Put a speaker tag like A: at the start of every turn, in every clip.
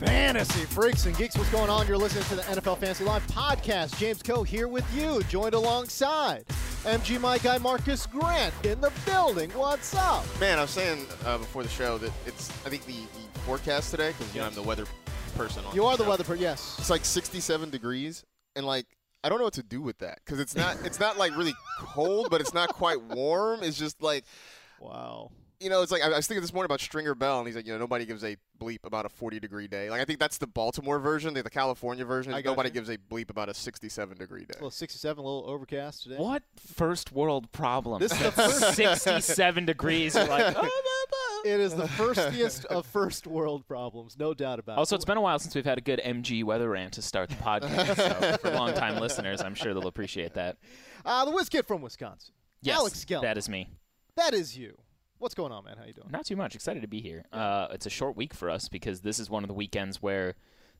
A: Fantasy freaks and geeks, what's going on? You're listening to the NFL Fantasy Live podcast. James Koh here with you, joined alongside MG My Guy Marcus Grant in the building. What's up?
B: Man, I was saying uh, before the show that it's I think the, the forecast today because you know I'm the weather person. On
A: You are the
B: show.
A: weather person, yes.
B: It's like 67 degrees, and like I don't know what to do with that because it's not it's not like really cold, but it's not quite warm. It's just like
A: Wow.
B: you know, it's like I I was thinking this morning about Stringer Bell, and he's like, you know, nobody gives a bleep about a 40 degree day. Like I think that's the Baltimore version, the, the California version.
A: I
B: is nobody
A: you.
B: gives a bleep about a 67 degree day.
A: Well, 67, a little overcast today.
C: What first world problem?
A: This is the first-
C: 67 degrees. You're like, oh,
A: It is the firstiest of first world problems, no doubt about
C: Also,
A: it.
C: Also, it's been a while since we've had a good MG weather rant to start the podcast. so for long-time listeners, I'm sure they'll appreciate that.
A: Uh, the Whiz Kid from Wisconsin.
C: Yes,
A: Alex Gelhar.
C: that is me.
A: That is you. What's going on, man? How you doing?
C: Not too much. Excited to be here. Uh, it's a short week for us because this is one of the weekends where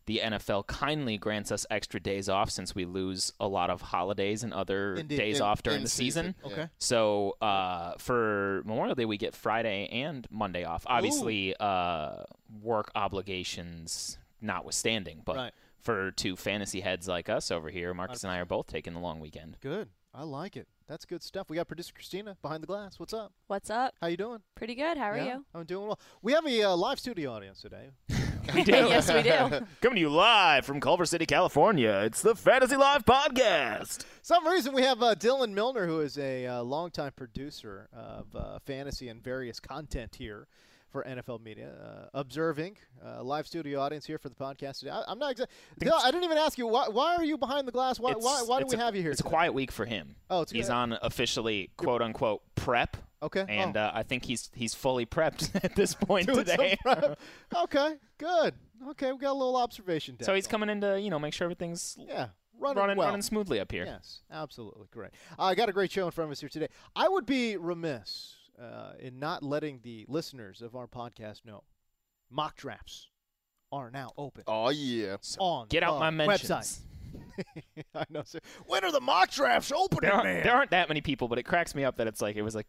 C: the NFL kindly grants us extra days off since we lose a lot of holidays and other
A: Indeed.
C: days
B: In-
C: off during
B: in
C: the season.
B: season,
A: Okay.
C: So uh, for Memorial Day, we get Friday and Monday off. Obviously, uh, work obligations notwithstanding, but
A: Right.
C: for two fantasy heads like us over here, Marcus and I are both taking the long weekend.
A: Good. I like it. That's good stuff. We got producer Christina behind the glass. What's up?
D: What's up?
A: How you doing?
D: Pretty good. How are
A: Yeah,
D: you?
A: I'm doing well. We have a uh, live studio audience today.
C: We do.
D: yes, we do.
C: Coming to you live from Culver City, California. It's the Fantasy Live Podcast.
A: Some reason we have uh, Dylan Milner, who is a uh, longtime producer of uh, fantasy and various content here for NFL media, uh, observing uh, live studio audience here for the podcast today. I, I'm not exactly. Dylan, I didn't even ask you why. Why are you behind the glass? Why? Why? Why do we
C: a-
A: have you here?
C: It's a quiet week for him.
A: Oh, it's
C: he's
A: good.
C: on officially quote unquote prep,
A: Okay.
C: and
A: oh.
C: uh, I think he's he's fully prepped at this point
A: Doing
C: today.
A: prep. okay. Good. Okay, we got a little observation.
C: so he's
A: going.
C: coming in to you know make sure everything's
A: Yeah. Running,
C: running
A: well.
C: running smoothly up here.
A: Yes, absolutely. Great. Uh, I got a great show in front of us here today. I would be remiss uh, in not letting the listeners of our podcast know mock drafts are now open
B: Oh yeah.
A: on
C: Get out my mentions.
A: website. I know, sir. When are the mock drafts opening,
C: There aren't,
A: man?
C: there aren't that many people, but it cracks me up that it's like it was like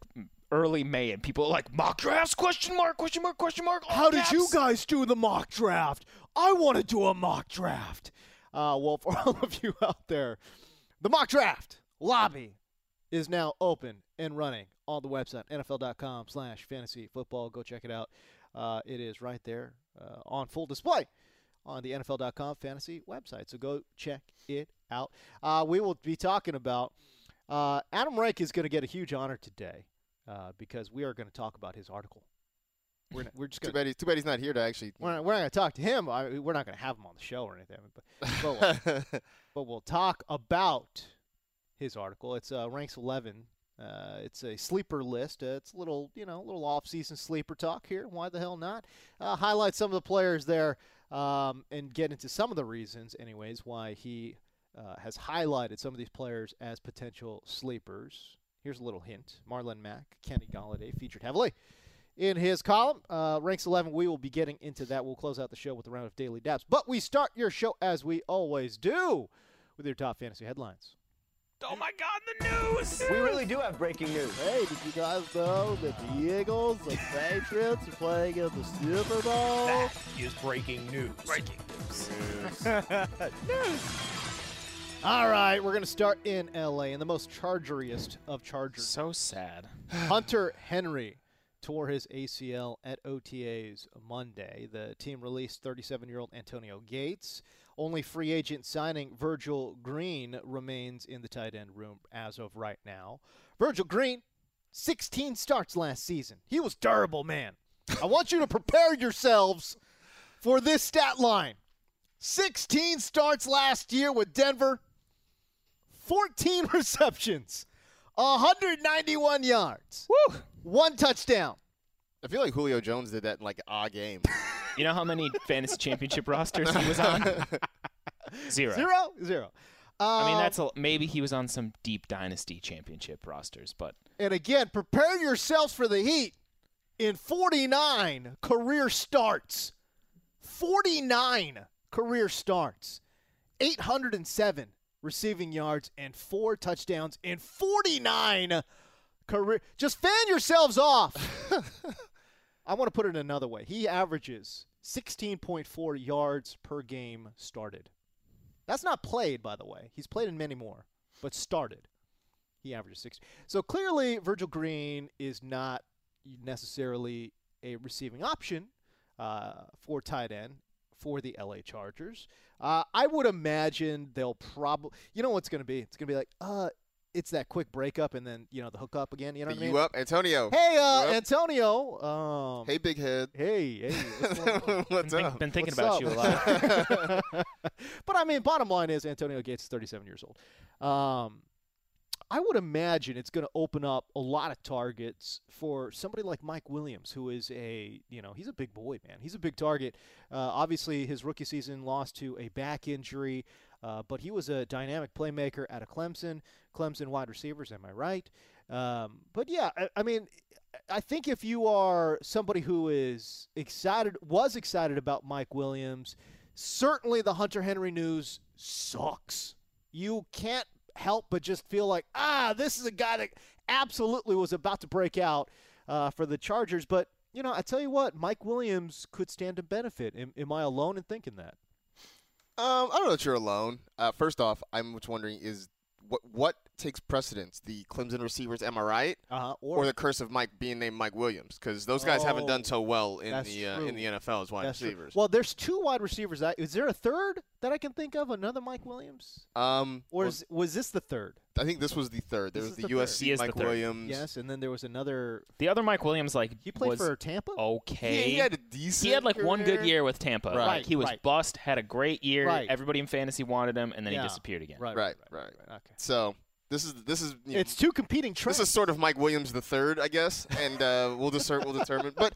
C: early May and people are like mock drafts question mark question mark question mark.
A: How did you guys do the mock draft? I want to do a mock draft. Uh, well, for all of you out there, the mock draft lobby is now open and running on the website, NFL.com slash fantasy football. Go check it out. Uh, it is right there uh, on full display on the NFL.com fantasy website. So go check it out. Uh, we will be talking about uh, Adam Rank is going to get a huge honor today uh, because we are going to talk about his article. We're, not- we're just
B: Too
A: going
B: bad, he's, too bad he's not here to actually.
A: we're not, we're not going to talk to him. I, we're not going to have him on the show or anything. But, but, we'll, but we'll talk about his article. It's uh, Rank's 11. Uh, it's a sleeper list. Uh, it's a little, you know, a little off-season sleeper talk here. Why the hell not? Uh, highlight some of the players there um, and get into some of the reasons, anyways, why he uh, has highlighted some of these players as potential sleepers. Here's a little hint: Marlon Mack, Kenny Golladay featured heavily in his column. Uh, Rank's 11. We will be getting into that. We'll close out the show with a round of daily daps. But we start your show as we always do with your top fantasy headlines.
C: Oh my God, the news!
E: We really do have breaking news.
A: Hey, did you guys know that the Eagles, the Patriots, are playing in the Super Bowl?
E: That is breaking news. Breaking news. News.
A: All right, we're going to start in LA in the most chargeriest of chargers.
C: So sad.
A: Hunter Henry tore his ACL at OTAs Monday. The team released 37 year old Antonio Gates. Only free agent signing Virgil Green remains in the tight end room as of right now. Virgil Green, 16 starts last season. He was durable, man. I want you to prepare yourselves for this stat line 16 starts last year with Denver. 14 receptions, 191 yards,
C: Woo!
A: one touchdown.
B: I feel like Julio Jones did that in like a game.
C: You know how many fantasy championship rosters he was on? Zero.
A: Zero? Zero.
C: I mean,
A: Um,
C: that's a, maybe he was on some deep dynasty championship rosters, but
A: And again, prepare yourselves for the heat in 49 career starts. 49 career starts. 807 receiving yards and four touchdowns in 49 career. Just fan yourselves off. I want to put it another way. He averages 16.4 yards per game started. That's not played, by the way. He's played in many more, but started. He averages six. So clearly, Virgil Green is not necessarily a receiving option uh, for tight end for the LA Chargers. Uh, I would imagine they'll probably, you know, what's going to be? It's going to be like, uh, it's that quick breakup and then you know the hook up again. You know what I mean?
B: you up, Antonio?
A: Hey, uh,
B: up?
A: Antonio. Um,
B: Hey, big head.
A: hey, hey. what's going on?
B: What's
C: been,
B: up?
C: been thinking
A: What's
C: about you a lot.
A: but I mean, bottom line is Antonio Gates is 37 years old. Um, I would imagine it's going to open up a lot of targets for somebody like Mike Williams, who is a you know he's a big boy, man. He's a big target. Uh, obviously, his rookie season lost to a back injury, uh, but he was a dynamic playmaker at a Clemson. Clemson wide receivers, am I right? Um, but yeah, I, I mean, I think if you are somebody who is excited, was excited about Mike Williams, certainly the Hunter Henry news sucks. You can't help but just feel like, ah, this is a guy that absolutely was about to break out uh, for the Chargers. But, you know, I tell you what, Mike Williams could stand to benefit. Am, am I alone in thinking that?
B: Um, I don't know that you're alone. Uh, first off, I'm just wondering is what what takes precedence? The Clemson receivers, am I right?
A: Uh-huh.
B: Or, the curse of Mike being named Mike Williams? Because those guys haven't done
A: Oh,
B: so well in the uh, in the NFL as wide
A: That's true.
B: receivers.
A: Well, there's two wide receivers. I- Is there a third that I can think of? Another Mike Williams?
B: um,
A: Or
B: well,
A: was this the third?
B: I think this was the third. There
A: This
B: was
A: is
B: the,
A: the.
B: USC
C: He is the
B: Mike. Williams.
A: Yes, and then there was another.
C: The other Mike Williams, like,
A: He played
C: was
A: for Tampa.
C: okay.
B: He, he had a decent.
C: He had like one good year with Tampa.
B: Right,
C: Like he was
A: right.
C: bust, had a great year.
A: Right.
C: Everybody in fantasy wanted him, and then
A: Yeah.
C: he disappeared again.
A: Right,
B: Right,
A: right,
B: right.
A: right. Okay.
B: So this is this is you know,
A: It's two competing trends.
B: This is sort of Mike Williams the third, I guess, and uh, we'll discern, we'll determine. But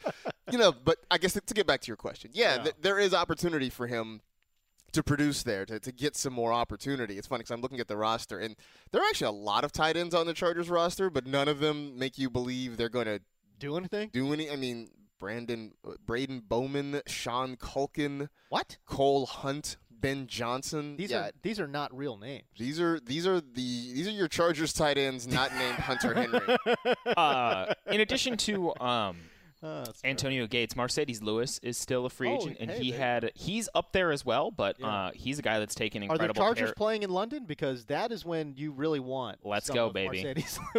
B: you know, but I guess to get back to your question, yeah,
A: Yeah.
B: Th- there is opportunity for him to produce there to, to get some more opportunity. It's funny because I'm looking at the roster, and there are actually a lot of tight ends on the Chargers roster, but none of them make you believe they're going to
A: do anything.
B: do any. I mean, Brandon, uh, Braedon Bowman, Sean Culkin,
A: What?
B: Cole Hunt, Ben Johnson.
A: These
B: yeah,
A: are these are not real names.
B: these are these are the these are your Chargers tight ends, not named Hunter Henry.
C: Uh, in addition to um,
A: Uh, that's
C: Antonio Gates, Marcedes Lewis is still a free
A: Oh,
C: agent, and
A: hey,
C: he
A: baby.
C: had he's up there as well. But
A: Yeah.
C: uh, he's a guy that's taken incredible.
A: Are the
C: incredible
A: Chargers
C: care.
A: playing in London? Because that is when you really want.
C: Let's
A: some
C: go,
A: of
C: baby.
A: Mercedes.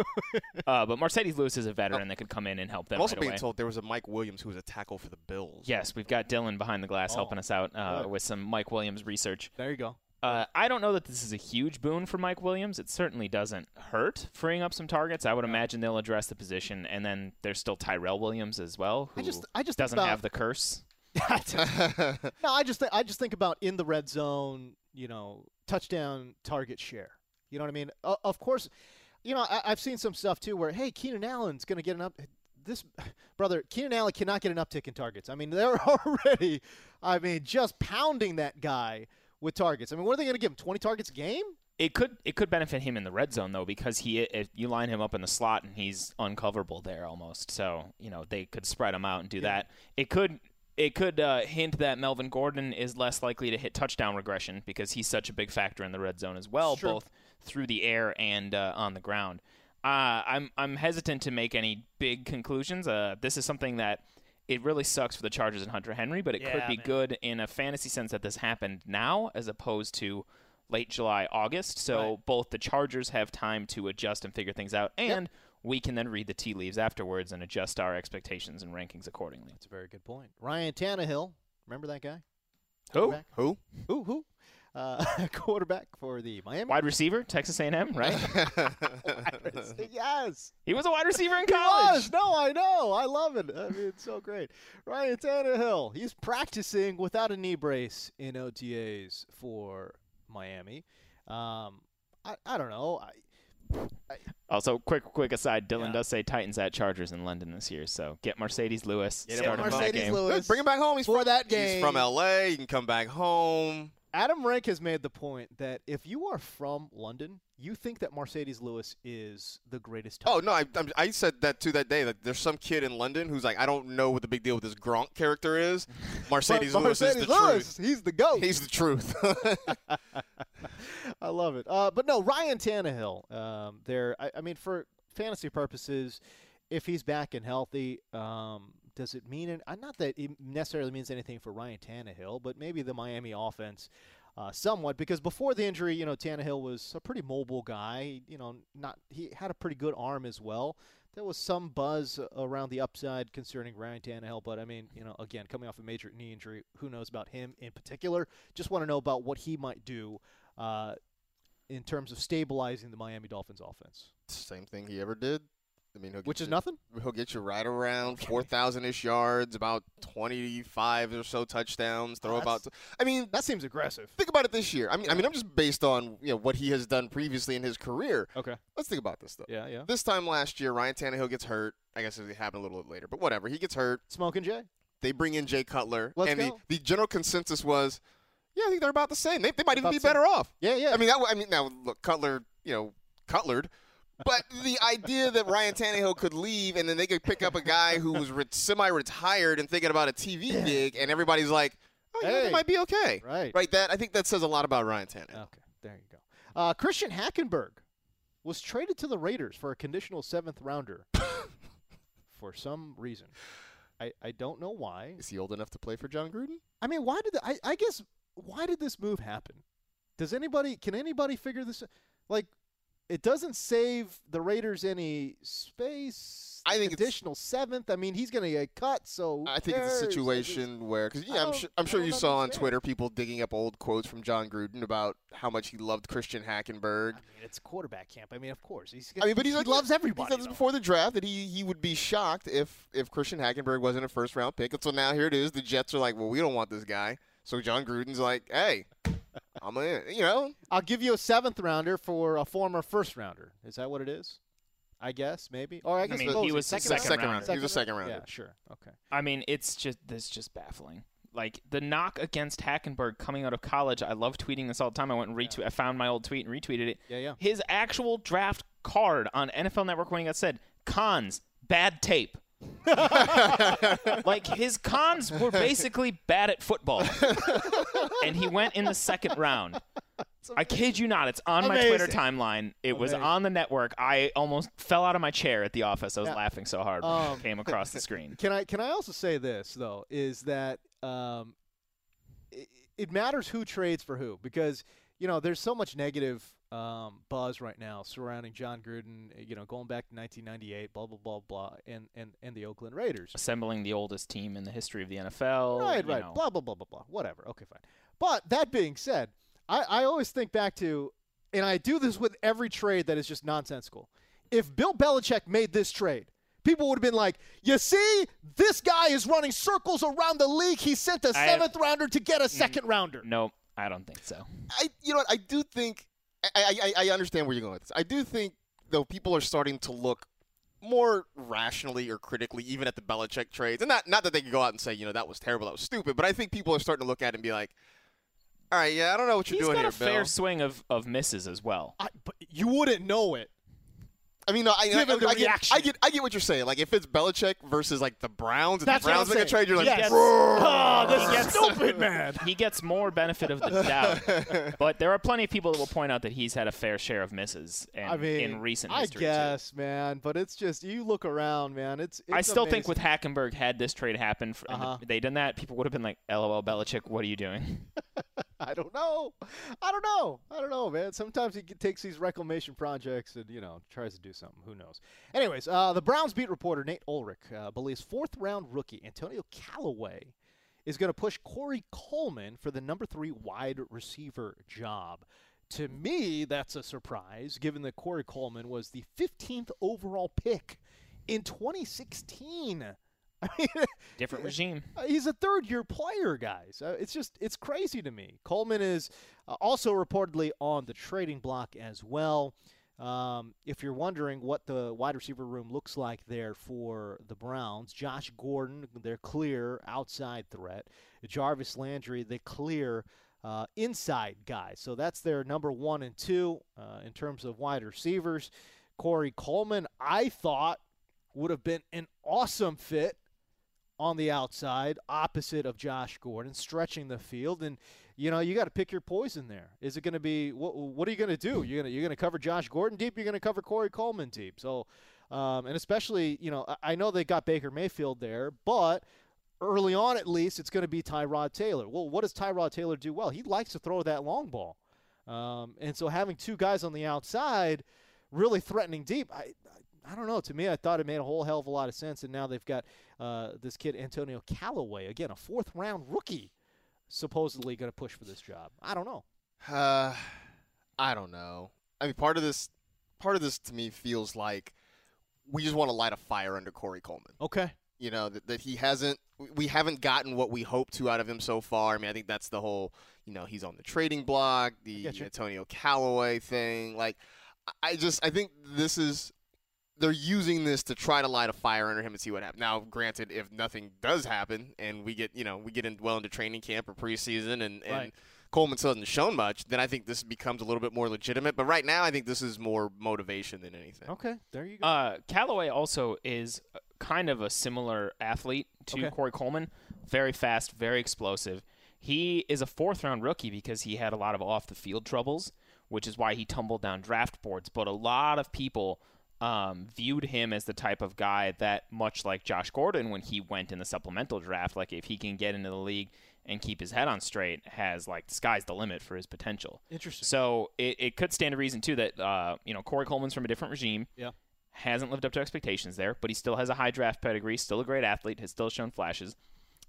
C: Uh, but Marcedes Lewis is a veteran that could come in and help them
B: I'm also
C: right
B: being
C: away.
B: told there was a Mike Williams who was a tackle for the Bills.
C: Yes, we've got Dylan behind the glass
A: Oh,
C: helping us out uh, with some Mike Williams research.
A: there you go.
C: Uh, I don't know that this is a huge boon for Mike Williams. It certainly doesn't hurt freeing up some targets. I would imagine they'll address the position, and then there's still Tyrell Williams as well, who
A: I just I just
C: doesn't
A: about,
C: have the curse.
A: no, I just th- I just think about in the red zone, you know, touchdown target share. You know what I mean? Uh, of course, you know I- I've seen some stuff too where hey, Keenan Allen's going to get an up. This brother, Keenan Allen cannot get an uptick in targets. I mean, they're already, I mean, just pounding that guy with targets. I mean, what are they going to give him? Twenty targets a game?
C: It could it could benefit him in the red zone though because he if you line him up in the slot and he's uncoverable there almost. So you know they could spread him out and do that. It could it could uh, hint that Melvin Gordon is less likely to hit touchdown regression because he's such a big factor in the red zone as well,
A: Sure.
C: both through the air and uh, on the ground. Uh, I'm I'm hesitant to make any big conclusions. Uh, this is something that it really sucks for the Chargers and Hunter Henry, but it could be
A: man.
C: good in a fantasy sense that this happened now as opposed to late July, August. So
A: Right.
C: both the Chargers have time to adjust and figure things out, and we can then read the tea leaves afterwards and adjust our expectations and rankings accordingly.
A: That's a very good point. Ryan Tannehill, remember that guy?
C: Who?
B: Who?
A: Who? Who? Uh, quarterback for the Miami.
C: Wide receiver, Texas A&M, right?
A: yes.
C: he was a wide receiver in
A: He
C: college.
A: was. No, I know. I love it. I mean, it's so great. Ryan Tannehill. He's practicing without a knee brace in OTAs for Miami. Um, I, I don't know. I,
C: Also, quick quick aside, Dylan
A: Yeah.
C: does say Titans at Chargers in London this year, so get Marcedes Lewis.
B: Get
C: start him in that
A: Mercedes
C: game.
A: Lewis.
B: Bring him back home. He's
A: for
B: from,
A: that game.
B: He's from. L.A. You can come back home.
A: Adam Rank has made the point that if you are from London, you think that Marcedes Lewis is the greatest.
B: Oh no, I, I'm- said that too that day. That there's some kid in London who's like, I don't know what the big deal with this Gronk character is.
A: Marcedes
B: Lewis
A: Mercedes
B: is the
A: Lewis,
B: truth.
A: He's the goat.
B: He's the truth.
A: I love it. Uh, but no, Ryan Tannehill. Um, there. I, I mean, for fantasy purposes, if he's back and healthy, um, does it mean? An, uh, not that it necessarily means anything for Ryan Tannehill, but maybe the Miami offense. Uh, somewhat because before the injury, you know, Tannehill was a pretty mobile guy. You know, not he had a pretty good arm as well. There was some buzz around the upside concerning Ryan Tannehill, but I mean, you know, again, coming off a major knee injury, who knows about him in particular? Just want to know about what he might do uh, in terms of stabilizing the Miami Dolphins offense,
B: Same thing he ever did. I mean,
A: which is
B: you-
A: nothing.
B: He'll get you right around four thousand ish yards, about twenty five or so touchdowns. Throw
A: Oh,
B: about. I mean,
A: That seems aggressive.
B: think about it this year. I mean, I mean, I'm just based on you know what he has done previously in his career.
A: Okay.
B: Let's think about this though.
A: Yeah, yeah.
B: This time last year, Ryan Tannehill gets hurt. I guess it happened a little bit later, but whatever. He gets hurt.
A: Smoking Jay.
B: They bring in Jay Cutler,
A: Let's
B: and
A: go.
B: The, the general consensus was, yeah, I think they're about the same. They, they might even
A: About
B: be better off.
A: Yeah, yeah.
B: I mean, that, I mean, now look, Cutler, you know, Cutlered. But the idea that Ryan Tannehill could leave and then they could pick up a guy who was re- semi-retired and thinking about a TV gig, and everybody's like, "Oh, yeah,
A: Hey.
B: that might be okay."
A: Right.
B: Right. That I think that says a lot about Ryan Tannehill.
A: Okay, there you go. Uh, Christian Hackenberg was traded to the Raiders for a conditional seventh rounder for some reason. I, I don't know why.
B: Is he old enough to play for Jon Gruden?
A: I mean, why did the, I I guess why did this move happen? Does anybody can anybody figure this? Like, it doesn't save the Raiders any space.
B: I think it's-
A: additional seventh. I mean, he's going to get cut. So
B: I think it's a
A: who cares? Just-
B: situation where, because
A: I
B: yeah, I'm
A: don't-
B: sure, I'm sure you saw on. Twitter people digging up old quotes from Jon Gruden about how much he loved Christian Hackenberg.
A: I mean, it's quarterback camp. I mean, of course, he's.
B: I mean, but he's
A: he
B: like,
A: loves
B: He said this before the draft that he he would be shocked if if Christian Hackenberg wasn't a first round pick. And so now here it is. The Jets are like, well, we don't want this guy. So Jon Gruden's like, hey, I'm in. You know,
A: I'll give you a seventh rounder for a former first rounder. Is that what it is? I guess maybe. Or I guess
C: mean, he
A: it?
C: was
A: second,
C: second
B: second
C: rounder.
B: round. He was a second rounder.
A: Yeah, sure. Okay.
C: I mean, it's just this is just baffling. Like the knock against Hackenberg coming out of college, I love tweeting this all the time. I went and retweet. I found my old tweet and retweeted it.
A: Yeah, yeah.
C: His actual draft card on NFL Network when he got said cons bad tape. like his cons were basically bad at football, and he went in the second round. I kid you not. It's on my Twitter timeline. It was on the network. I almost fell out of my chair at the office. I was
A: Yeah.
C: laughing so hard when
A: Um,
C: it came across the screen.
A: Can I can I also say this though is that um, it, it matters who trades for who because you know there's so much negative um, buzz right now surrounding Jon Gruden. You know, going back to 1998, blah blah blah blah, and and and the Oakland Raiders.
C: assembling the oldest team in the history of the NFL.
A: Right, right.
C: know.
A: Blah blah blah blah blah. Whatever. Okay, fine. But that being said, I, I always think back to, and I do this with every trade that is just nonsensical. If Bill Belichick made this trade, people would have been like, "You see, this guy is running circles around the league. He sent a
C: I-
A: seventh rounder to get a second rounder."
C: Nope, I don't think so.
B: I you know what I do think I, I I I understand where you're going with this. I do think though people are starting to look more rationally or critically even at the Belichick trades, and not not that they can go out and say you know that was terrible, that was stupid, but I think people are starting to look at it and be like, all right, yeah, I don't know what you're
C: He's
B: doing
C: got
B: here,
C: a fair swing of, of misses as well.
A: I, but you wouldn't know it.
B: I mean, no, I, I,
A: Given the
B: I, get. I get I get what you're saying. Like if it's Belichick versus like the Browns, and
A: That's
B: the Browns
A: I'm
B: make a trade, you're like,
A: Yes. Oh, this
C: He
A: is
C: gets-
A: stupid, man.
C: He gets more benefit of the doubt, but there are plenty of people that will point out that he's had a fair share of misses and,
A: I mean,
C: in recent
A: I
C: history. too.
A: guess, man, but it's just you look around, man. It's, it's
C: I still think with Hackenberg, had this trade happened, for,
A: Uh-huh.
C: they done that, people would have been like, "LOL, Belichick, what are you doing?"
A: I don't know. I don't know. I don't know, man. Sometimes he takes these reclamation projects and you know tries to do something. Who knows? Anyways, uh, the Browns beat reporter Nate Ulrich uh, believes fourth round rookie Antonio Callaway is going to push Corey Coleman for the number three wide receiver job. To me, that's a surprise, given that Corey Coleman was the 15th overall pick in 2016. I mean,
C: Different regime.
A: Uh, he's a third year player, guys. Uh, it's just it's crazy to me. Coleman is uh, also reportedly on the trading block as well. Um, if you're wondering what the wide receiver room looks like there for the Browns, Josh Gordon, their clear outside threat. Jarvis Landry, the clear uh, inside guy. So that's their number one and two uh, in terms of wide receivers. Corey Coleman, I thought, would have been an awesome fit on the outside, opposite of Josh Gordon, stretching the field. And you know, you got to pick your poison there. Is it going to be what? What are you going to do? You're gonna you're gonna cover Josh Gordon deep. You're going to cover Corey Coleman deep. So, um, and especially, you know, I, I know they got Baker Mayfield there, but early on at least, it's going to be Tyrod Taylor. Well, what does Tyrod Taylor do well? He likes to throw that long ball, um, and so having two guys on the outside, really threatening deep. I, I don't know. To me, I thought it made a whole hell of a lot of sense. And now they've got uh, this kid Antonio Callaway again, a fourth round rookie, supposedly going to push for this job. I don't know.
B: Uh, I don't know. I mean, part of this, part of this to me feels like we just want to light a fire under Corey Coleman.
A: Okay.
B: You know that, that he hasn't, we haven't gotten what we hoped to out of him so far. I mean, I think that's the whole, you know, he's on the trading block, the. Antonio Callaway thing. Like, I just, I think this is they're using this to try to light a fire under him and see what happens. Now, granted, if nothing does happen and we get, you know, we get in well into training camp or preseason and, and
A: Right.
B: Coleman still hasn't shown much, then I think this becomes a little bit more legitimate. But right now, I think this is more motivation than anything.
A: Okay. There you go.
C: Uh, Callaway also is uh, kind of a similar athlete to
A: Okay.
C: Corey Coleman. Very fast, very explosive. He is a fourth round rookie because he had a lot of off the field troubles, which is why he tumbled down draft boards. But a lot of people um, viewed him as the type of guy that, much like Josh Gordon when he went in the supplemental draft, like if he can get into the league and keep his head on straight, has like the sky's the limit for his potential.
A: Interesting.
C: So it, it could stand to reason too that uh, you know Corey Coleman's from a different regime.
A: Yeah.
C: Hasn't lived up to expectations there, but he still has a high draft pedigree, still a great athlete, has still shown flashes.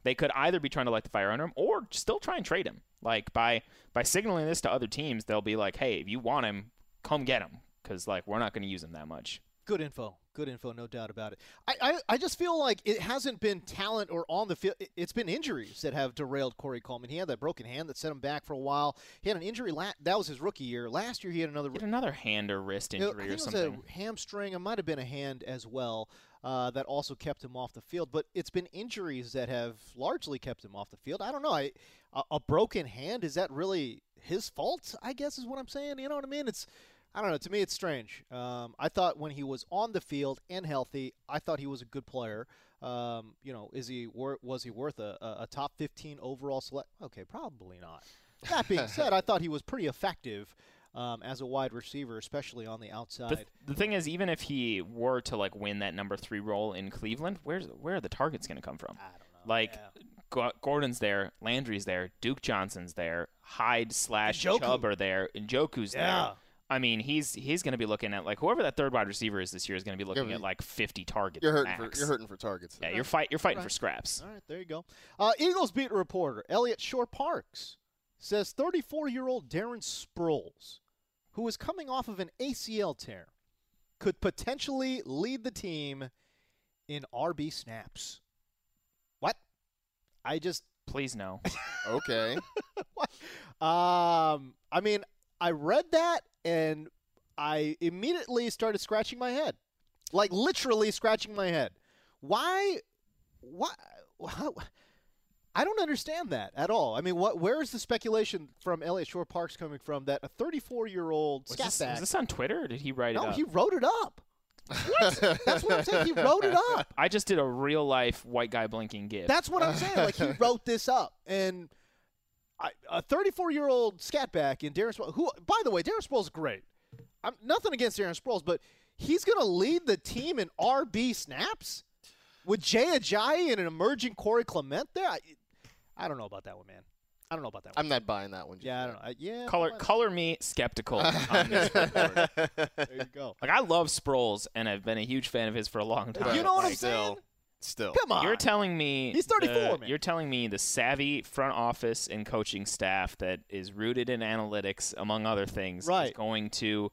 C: They could either be trying to light the fire under him or still try and trade him. Like by by signaling this to other teams, they'll be like, "Hey, if you want him, come get him," because like we're not going to use him that much.
A: Good info. Good info, no doubt about it. I, I, I just feel like it hasn't been talent or on the field. It- It's been injuries that have derailed Corey Coleman. He had that broken hand that set him back for a while. He had an injury. La- that was his rookie year. Last year, he had another.
C: Get another hand or wrist injury or
A: think it
C: something.
A: was a hamstring. It might have been a hand as well uh, that also kept him off the field. But it's been injuries that have largely kept him off the field. I don't know. I, a, a broken hand is that really his fault? I guess is what I'm saying. You know what I mean? It's I don't know. To me, it's strange. Um, I thought when he was on the field and healthy, I thought he was a good player. Um, you know, is he wor- was he worth a, a, top 15 overall select? Okay, probably not. That being said, I thought he was pretty effective um, as a wide receiver, especially on the outside.
C: The, the thing is, even if he were to like win that number three role in Cleveland, where's where are the targets going to come from?
A: I don't know.
C: Like
A: yeah.
C: Gordon's there, Landry's there, Duke Johnson's there, Hyde slash
A: Njoku.
C: Chubb are there, and Njoku's
A: Yeah.
C: there. I mean, he's he's going to be looking at like whoever that third wide receiver is this year is going to be looking
B: but
C: at like 50 targets.
B: You're hurting
C: max.
B: for you're hurting for targets.
C: Yeah, you're fight you're fighting
A: Right.
C: for scraps.
A: All right, there you go. Uh, Eagles beat reporter Eliot Shorr-Parks says 34-year-old Darren Sproles, who is coming off of an ACL tear, could potentially lead the team in RB snaps. What? I just
C: Please no.
B: Okay.
A: um I mean, I read that and I immediately started scratching my head. Like literally scratching my head. Why why how, I don't understand that at all. I mean, what where is the speculation from Eliot Shorr-Parks coming from that a Was34-year-old
C: this, was this on Twitter or did he write it
A: No, he wrote it up. What? That's what I'm saying. He wrote it up.
C: I just did a real life white guy blinking gif.
A: That's what I'm saying. Like he wrote this up, and I, a 34 year old scatback in Darren Sproles, who, by the way, Darren Sproles is great. I'm nothing against Darren Sproles, but he's going to lead the team in RB snaps with Jay Ajayi and an emerging Corey Clement there. I, I don't know about that one, man. I don't know about that one.
B: I'm not buying that one. just
A: yeah, I don't know. I, yeah,
C: color color me skeptical on this report.
A: There you go.
C: Like I love Sproles and I've been a huge fan of his for a long time.
A: You know what I'm
C: Like,
A: saying?
B: Still.
A: Come on.
C: You're telling me
A: He's 34,
C: the-
A: man.
C: You're telling me the savvy front office and coaching staff that is rooted in analytics, among other things,
A: right.
C: is going to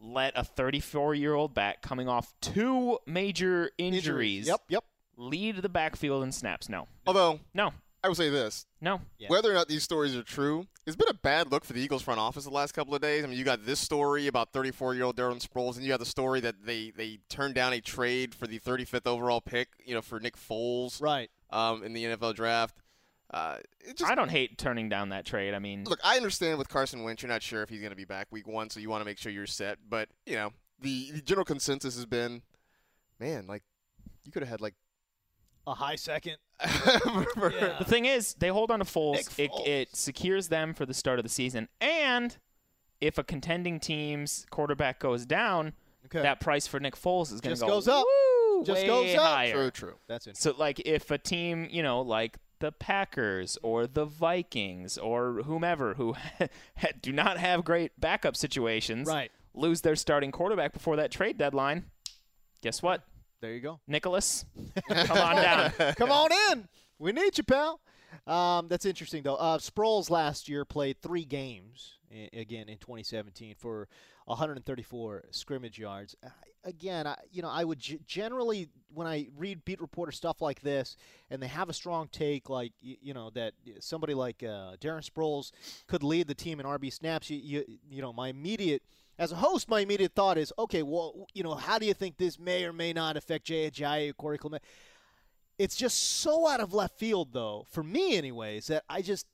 C: let a 34 year old back coming off two major injuries,
A: Yep, yep.
C: lead the backfield in snaps. No,
B: Although
C: no,
B: I would say this:
C: no.
A: Yeah.
B: whether or not these stories are true, it's been a bad look for the Eagles front office the last couple of days. I mean, you got this story about 34-year-old Darren Sproles, and you got the story that they they turned down a trade for the 35th overall pick, you know, for Nick Foles
A: Right.
B: um, in the NFL draft. Uh, it just
C: I don't hate turning down that trade. I mean,
B: look. I understand with Carson Wentz, you're not sure if he's going to be back week one, so you want to make sure you're set. But you know, the, the general consensus has been, man, like you could have had like.
A: A high second.
B: for-
A: Yeah.
C: the thing is, they hold on to Foles.
A: Nick
C: It, it secures them for the start of the season. And if a contending team's quarterback goes down,
A: Okay.
C: that price for Nick Foles is going to
A: Just
C: go
A: goes up.
C: woo,
A: Just
C: way
A: goes up.
C: higher.
B: True, true.
A: That's interesting.
C: So, like, if a team, you know, like the Packers or the Vikings or whomever who do not have great backup situations,
A: Right.
C: lose their starting quarterback before that trade deadline, guess what,
A: There you go.
C: Nicholas, come on down.
A: Come on in. We need you, pal. Um, that's interesting, though. Uh, Sproles last year played three games, i- again, in 2017 for 134 scrimmage yards. Uh, Again, I, you know, I would g- generally, when I read beat reporter stuff like this, and they have a strong take, like, you, you know, that somebody like uh, Darren Sproles could lead the team in RB snaps, you, you, you know, my immediate as a host, my immediate thought is, okay, well, you know, how do you think this may or may not affect Jay Ajayi, Corey Clement? It's just so out of left field, though, for me, anyways, that I just,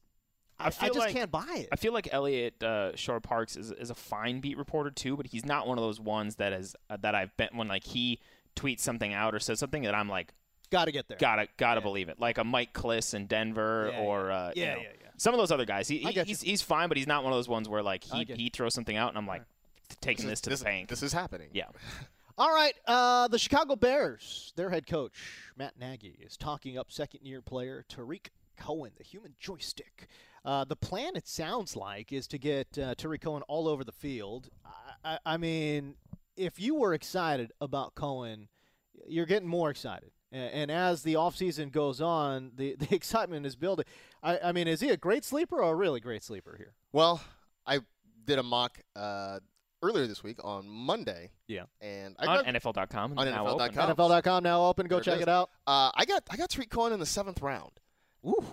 A: I,
C: I
A: just
C: like-
A: can't buy it.
C: I feel like Eliot uh, Shorr-Parks is, is a fine beat reporter too, but he's not one of those ones that is uh, that I've been when like he tweets something out or says something that I'm like
A: Got to get there.
C: gotta gotta
A: Yeah.
C: believe it, like a Mike Klis in Denver
A: Yeah,
C: or
A: yeah.
C: Uh, you
A: Yeah,
C: know,
A: yeah, yeah.
C: some of those other guys. He, he- he's he's fine, but he's not one of those ones where like he he throws something out and I'm like taking this,
B: is-
C: to
B: this,
C: the bank.
B: This is happening.
C: yeah,
A: All right, uh, the Chicago Bears, their head coach Matt Nagy is talking up second-year player Tarik Cohen, the human joystick. Uh, the plan, it sounds like, is to get uh, Tarik Cohen all over the field. I, I, I mean, if you were excited about Cohen, you're getting more excited. A- And as the offseason goes on, the, the excitement is building. I, I mean, is he a great sleeper or a really great sleeper here?
B: Well, I did a mock uh, earlier this week on Monday.
A: Yeah.
B: And I
C: on
B: got,
C: NFL.com and
B: on
C: now
B: NFL.com.
C: open.
A: NFL.com now open. Go
B: There
A: check
B: is.
A: it out.
B: uh, I got I got Tarik Cohen in the seventh round.
A: Ooh,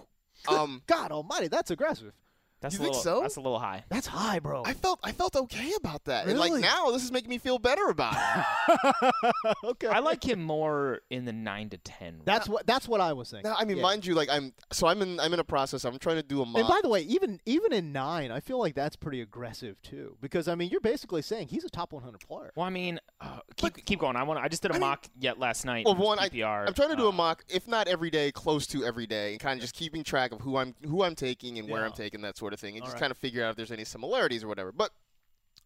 B: Um,
A: God Almighty, that's aggressive.
C: That's
B: You
C: a
B: think
C: little,
B: so?
C: That's a little high.
A: That's high, bro.
B: I felt I felt okay about that. And like now, this is making me feel better about it.
A: okay.
C: I like him more in the nine to ten. range.
A: That's what that's what I was saying.
B: now, I mean,
A: Yeah.
B: mind you, like I'm so I'm in I'm in a process. I'm trying to do a mock.
A: And by the way, even even in nine, I feel like that's pretty aggressive too. Because I mean, you're basically saying he's a top 100 player.
C: Well, I mean, uh, keep keep going. I want. I just did a
B: I mean-
C: mock yet last night.
B: Well, one, I,
C: PPR.
B: I'm trying to do a
C: uh,
B: mock, if not every day, close to every day, and kind of just keeping track of who I'm who I'm taking and where I'm taking that sort of thing, and
A: All
B: just
A: right.
B: kind of figure out if there's any similarities or whatever. But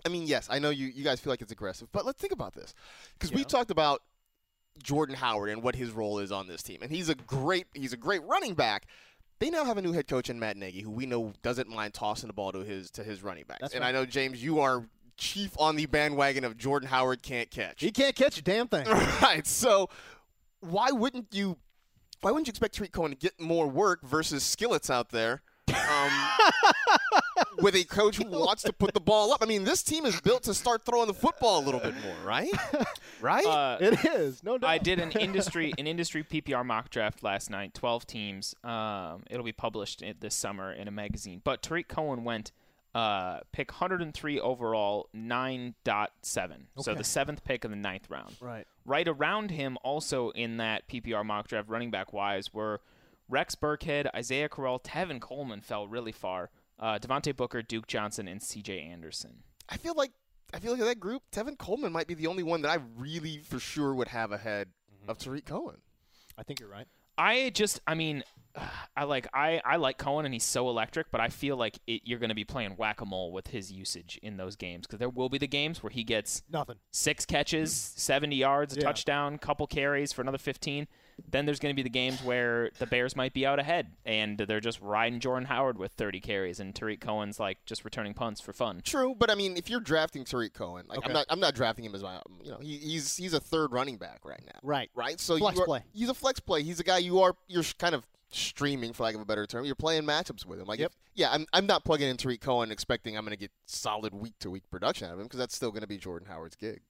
B: I mean, yes, I know you you guys feel like it's aggressive, but let's think about this because we
A: Yeah.
B: talked about Jordan Howard and what his role is on this team, and he's a great he's a great running back. They now have a new head coach in Matt Nagy, who we know doesn't mind tossing the ball to his to his running backs.
A: That's
B: and
A: right.
B: I know James, you are chief on the bandwagon of Jordan Howard can't catch.
A: He can't catch a damn thing.
B: Right. So why wouldn't you? Why wouldn't you expect Tarik Cohen to get more work versus Skillets out there? Um, with a coach who wants to put the ball up. I mean, this team is built to start throwing the football a little bit more, right? Right?
C: Uh,
A: it is no doubt.
C: I did an industry an industry PPR mock draft last night. Twelve teams. Um, it'll be published this summer in a magazine. But Tarik Cohen went uh, pick 103 overall, 9.7. So the seventh pick of the ninth round.
A: right.
C: Right around him, also in that PPR mock draft, running back wise, were Rex Burkhead, Isaiah Crowell, Tevin Coleman fell really far. Uh, Devontae Booker, Duke Johnson, and C.J. Anderson.
B: I feel like I feel like that group, Tevin Coleman might be the only one that I really for sure would have ahead of Tarik Cohen.
A: I think you're right.
C: I just, I mean, I like I, I like Cohen and he's so electric, but I feel like it, you're going to be playing whack a mole with his usage in those games because there will be the games where he gets
A: Nothing.
C: six catches, 70 yards, a
A: Yeah.
C: touchdown, couple carries for another 15. Then there's going to be the games where the Bears might be out ahead and they're just riding Jordan Howard with 30 carries and Tarik Cohen's like just returning punts for fun.
B: True, but I mean, if you're drafting Tarik Cohen, like
A: Okay.
B: I'm not, I'm not drafting him as my, you know, he, he's he's a third running back right now.
A: Right.
B: right? So
A: Flex
B: you are,
A: play.
B: He's a flex play. He's a guy you are you're kind of streaming, for lack of a better term. You're playing matchups with him. Like,
A: Yep.
B: if, yeah, I'm, I'm not plugging in Tarik Cohen expecting I'm going to get solid week to week production out of him because that's still going to be Jordan Howard's gig.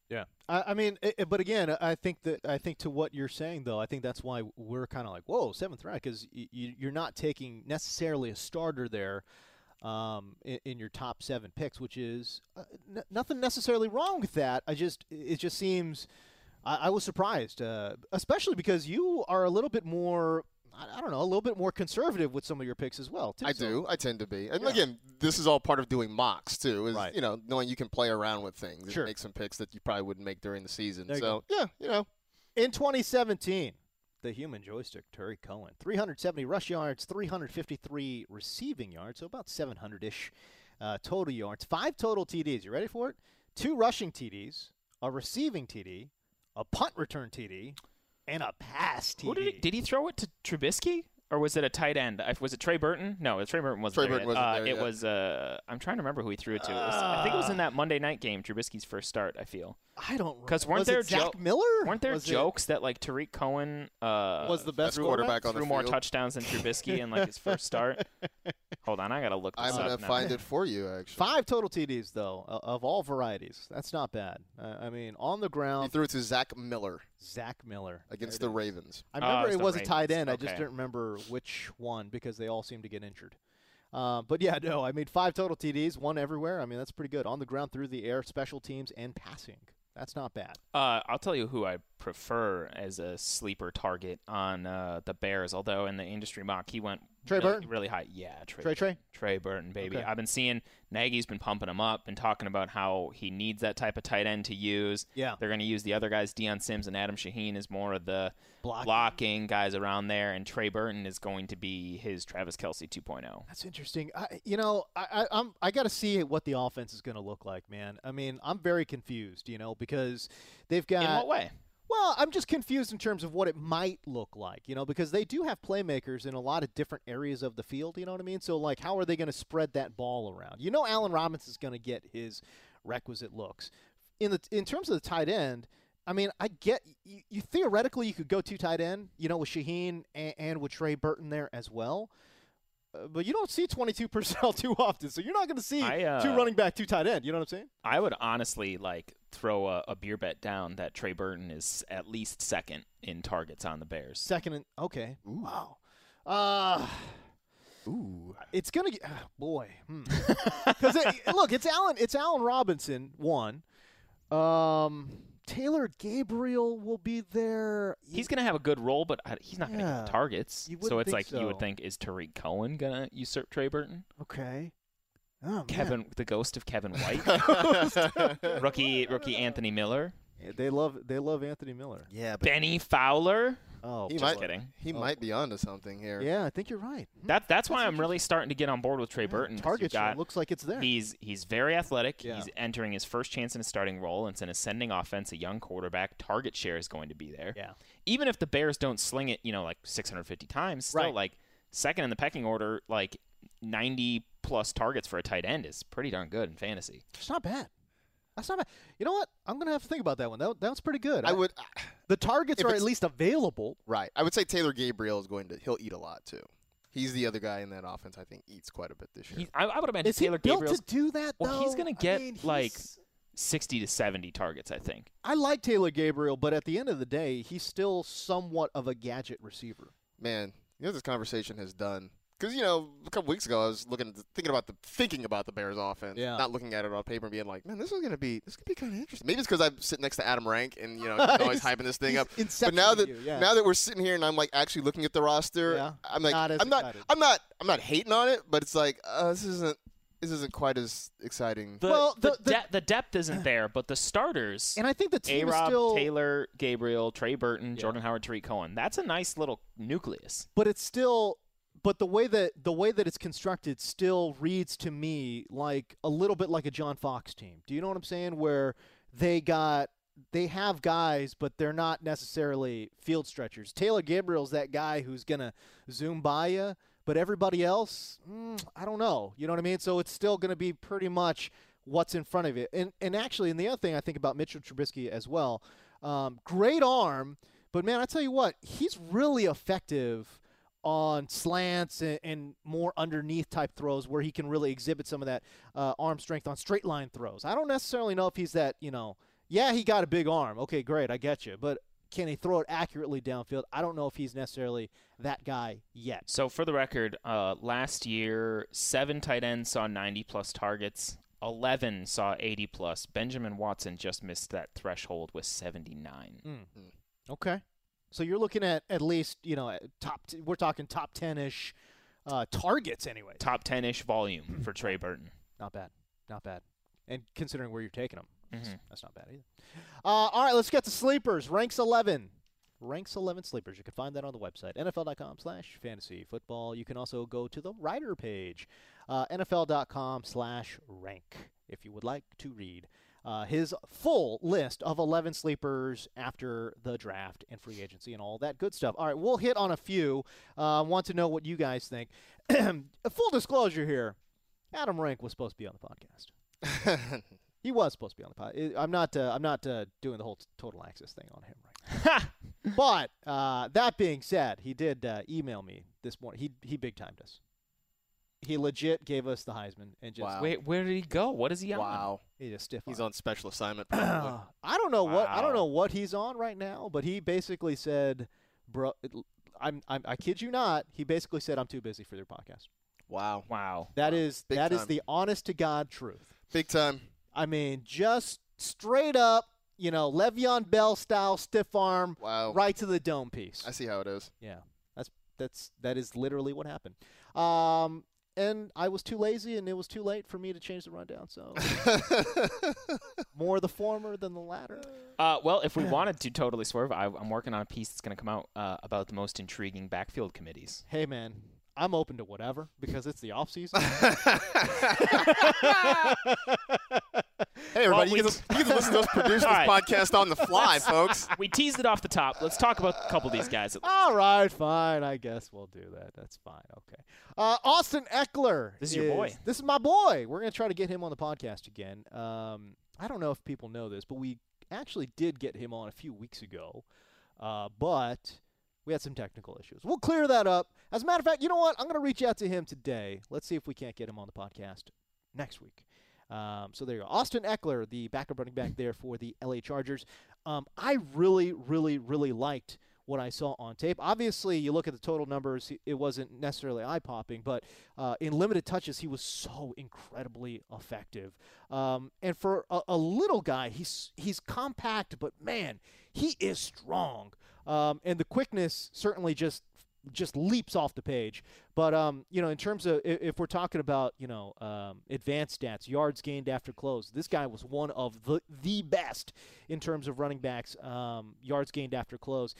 A: I, I mean, i- i- but again, I think that I think to what you're saying though, I think that's why we're kind of like, whoa, seventh round, because y- y- you're not taking necessarily a starter there. Um, in, in your top seven picks, which is uh, n- nothing necessarily wrong with that. I just it just seems I, I was surprised, uh, especially because you are a little bit more I, I don't know a little bit more conservative with some of your picks as well. Too,
B: I
A: so-
B: do. I tend to be. And
A: Yeah.
B: again, this is all part of doing mocks too. Is
A: Right.
B: you know knowing you can play around with things
A: Sure.
B: and make some picks that you probably wouldn't make during the season.
A: There you
B: so yeah, you know,
A: In 2017, the human joystick, Terry Cohen, 370 rush yards, 353 receiving yards, so about 700 ish uh, total yards. Five total TDs. You ready for it? Two rushing TDs, a receiving TD, a punt return TD, and a pass TD.
C: Who did he, did he throw it to Trubisky? Or was it a tight end? Was it Trey Burton? No, Trey Burton wasn't
B: Trey
C: there.
B: Burton wasn't
C: uh,
B: there
C: It
B: yet.
C: was. Uh, I'm trying to remember who he threw it to. It was, I think it was in that Monday night game, Trubisky's first start. I feel.
A: I don't
C: 'Cause
A: remember.
C: weren't
A: Was
C: there
A: it Zach
C: jo-
A: Miller?
C: Weren't there
A: Was it-
C: jokes that like Tarik Cohen uh,
A: Was the best
C: threw,
B: quarterback on the
C: threw more
B: field?
C: touchdowns than Trubisky in like his first start? Hold on, I gotta look this
B: I'm gonna
C: now.
B: find it for you. Actually,
A: Five total TDs though, of all varieties. That's not bad. Uh, I mean, on the
B: he
A: ground,
B: threw it to Zach Miller
A: Zach Miller
B: against the. Ravens.
A: I
C: Oh,
A: remember
C: it's
A: it
C: the
A: was a tight
C: Ravens.
A: end. I just didn't remember which one because they all seem to get injured. Uh, but yeah, no, I made five total TDs, one everywhere. I mean, that's pretty good. On the ground, through the air, special teams, and passing. That's not bad.
C: Uh, I'll tell you who I prefer as a sleeper target on uh, the Bears. Although in the industry mock, he went
A: Trey
C: really,
A: Burton?
C: really high. Yeah, Trey.
A: Trey Trey?
C: Trey Burton, baby.
A: Okay.
C: I've been seeing Nagy's been pumping him up and talking about how he needs that type of tight end to use.
A: Yeah.
C: They're going to use the other guys, Dion Sims and Adam Shaheen, as more of the
A: Blocking.
C: blocking guys around there, and Trey Burton is going to be his Travis Kelce oh. 2.0.
A: That's interesting. I, you know, I, I, I'm I got to see what the offense is going to look like, man. I mean, I'm very confused, you know, because they've got
C: In what way?
A: Well, I'm just confused in terms of what it might look like, you know, because they do have playmakers in a lot of different areas of the field, you know what I mean? So, like, how are they going to spread that ball around? You know, Allen Robinson's going to get his requisite looks. In the in terms of the tight end, I mean, I get you, you theoretically you could go two tight end, you know, with Shaheen and, and with Trey Burton there as well. Uh, but you don't see 22 personnel too often, so you're not going to see
C: I, uh,
A: two running back, two tight end. You know what I'm saying?
C: I would honestly like throw a, a beer bet down that Trey Burton is at least second in targets on the Bears.
A: Second and okay. Wow. Uh
B: Ooh,
A: it's gonna get ah, boy because look it's Allen it's Allen Robinson one um Taylor Gabriel will be there
C: He's going to have a good role, but he's not going to
A: Yeah.
C: get targets. So it's
A: think
C: like you would think is Tarik Cohen going to usurp Trey Burton?
A: okay oh, man.
C: Kevin, the ghost of Kevin White, rookie rookie Anthony Miller,
A: Yeah, they love they love Anthony Miller
B: yeah, but
C: Bennie Fowler.
A: Oh
B: he
C: Just
B: might
C: kidding.
B: he
A: Oh.
B: might be onto something here.
A: yeah I think you're right hmm,
C: That that's why I'm really starting to get on board with Trey Burton.
A: target
C: you've got-
A: share looks like it's there
C: He's he's very athletic.
A: Yeah.
C: He's entering his first chance in a starting role. It's an ascending offense, a young quarterback. Target share is going to be there.
A: yeah
C: Even if the Bears don't sling it, you know, like 650 times, still
A: Right.
C: like second in the pecking order, like 90 plus targets for a tight end is pretty darn good in fantasy.
A: it's not bad that's not bad you know what I'm gonna have to think about that one that, that was pretty good
B: I would.
A: The targets
B: If
A: are at least available
B: Right. I would say Taylor Gabriel is going to he'll eat a lot too. He's the other guy in that offense. I think eats quite a bit this year.
C: He, I, I would imagine
A: is he
C: Taylor
A: built
C: Gabriel's
A: to do that
C: Well, he's gonna
A: I
C: get,
A: mean,
C: like, 60 to 70 targets, I think.
A: I like Taylor Gabriel, but at the end of the day, he's still somewhat of a gadget receiver.
B: Man, you know this conversation has done. Because you know, a couple weeks ago, I was looking, thinking about the thinking about the Bears offense,
A: Yeah.
B: not looking at it on paper and being like, man, this is gonna be this could be kind of interesting. Maybe it's because I'm sitting next to Adam Rank and you know he's always hyping this thing up. But now that
A: you, yeah.
B: now that we're sitting here and I'm like actually looking at the roster,
A: Yeah.
B: I'm like,
A: Not
B: I'm not,
A: excited.
B: I'm not, I'm not hating on it, but it's like uh, this isn't, this isn't quite as exciting.
C: The,
A: Well,
C: the,
A: the- the-
C: de- the depth isn't there, but the starters
A: And I think the
C: A
A: team is
C: Rob,
A: still,
C: Taylor, Gabriel, Trey Burton,
A: Yeah.
C: Jordan Howard, Tarik Cohen. That's a nice little nucleus.
A: but it's still, but the way that the way that it's constructed still reads to me like a little bit like a John Fox team. Do you know what I'm saying? Where they got. They have guys, but they're not necessarily field stretchers. Taylor Gabriel's that guy who's gonna zoom by you, but everybody else, mm, I don't know. You know what I mean? So it's still gonna be pretty much what's in front of it. And and actually, and the other thing I think about Mitchell Trubisky as well, um, great arm, but man, I tell you what, he's really effective on slants and, and more underneath type throws where he can really exhibit some of that uh, arm strength on straight line throws. I don't necessarily know if he's that, you know, yeah, he got a big arm. Okay, great, I get you. But can he throw it accurately downfield? I don't know if he's necessarily that guy yet.
C: So for the record, uh, last year seven tight ends saw 90 plus targets. 11 saw 80 plus. Benjamin Watson just missed that threshold with 79.
A: Okay. So you're looking at at least, you know, top t- we're talking top 10ish uh, targets anyway.
C: Top 10-ish volume for Trey Burton.
A: Not bad. Not bad. And considering where you're taking them, that's,
C: Mhm.
A: that's not bad either. Uh, all right, let's get to sleepers. Rank's 11. Rank's 11 sleepers. You can find that on the website, NFL.com slash fantasy football. You can also go to the writer page, uh, NFL.com slash rank, if you would like to read uh, his full list of 11 sleepers after the draft and free agency and all that good stuff. All right, we'll hit on a few. Uh, want to know what you guys think. full disclosure here Adam Rank was supposed to be on the podcast. He was supposed to be on the pod. I'm not. Uh, I'm not uh, doing the whole t- total access thing on him right. now. but uh, that being said, he did uh, email me this morning. He he big timed us. He legit gave us the Heisman and just
B: Wow.
C: Wait, where did he go? What is he on?
B: wow.
A: he just stiff.
B: He's
A: armed.
B: on special assignment. Probably.
A: I don't know what I don't know what he's on right now, but he basically said, "Bro, I'm, I'm I kid you not." He basically said, "I'm too busy for your podcast."
B: wow.
C: Wow.
A: That is
B: Big
A: that is
B: time.
A: the honest to god truth.
B: Big time.
A: I mean, just straight up, you know, Le'Veon Bell style stiff arm,
B: Wow.
A: right to the dome piece.
B: I see how it is.
A: Yeah, that's that's that is literally what happened. Um, and I was too lazy, and it was too late for me to change the rundown. So more the former than the latter.
C: Uh, well, if we wanted to totally swerve, I, I'm working on a piece that's going to come out uh, about the most intriguing backfield committees.
A: Hey, man, I'm open to whatever because it's the off season.
B: Hey, everybody,
C: Well,
B: you, can, you to listen to us produce this
C: right.
B: podcast on the fly, folks.
C: We teased it off the top. Let's talk about a couple of these guys.
A: All right, fine. I guess we'll do that. That's fine. Okay. Uh, Austin Ekeler.
C: This is your boy.
A: This is my boy. We're gonna try to get him on the podcast again. Um, I don't know if people know this, but we actually did get him on a few weeks ago, uh, but we had some technical issues. We'll clear that up. As a matter of fact, you know what? I'm gonna reach out to him today. Let's see if we can't get him on the podcast next week. Um, so there you go. Austin Ekeler, the backup running back there for the LA Chargers. Um, I really, really, really liked what I saw on tape. Obviously, you look at the total numbers, it wasn't necessarily eye popping, but uh, in limited touches, he was so incredibly effective. Um, and for a, a little guy, he's he's compact, but man, he is strong. Um, and the quickness certainly just just leaps off the page. But um, you know, in terms of if, we're talking about you know um, advanced stats, yards gained after close, this guy was one of the the best in terms of running backs, um, yards gained after close.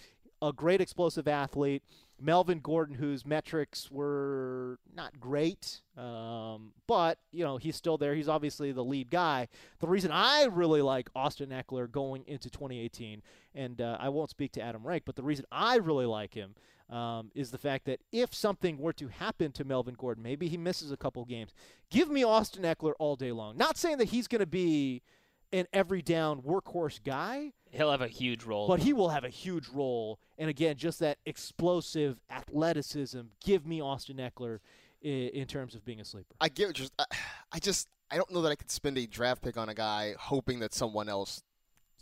A: A great explosive athlete. Melvin Gordon, whose metrics were not great, um, but you know he's still there. He's obviously the lead guy. The reason I really like Austin Ekeler going into 2018, and uh, I won't speak to Adam Rank, but the reason I really like him um, is the fact that if something were to happen to Melvin Gordon, maybe he misses a couple games, give me Austin Ekeler all day long. Not saying that he's going to be an every down workhorse guy,
C: He'll have a huge role.
A: but he will have a huge role. And again, just that explosive athleticism. Give me Austin Ekeler in, in terms of being a sleeper.
B: I get what you're. I, I just. I don't know that I could spend a draft pick on a guy hoping that someone else.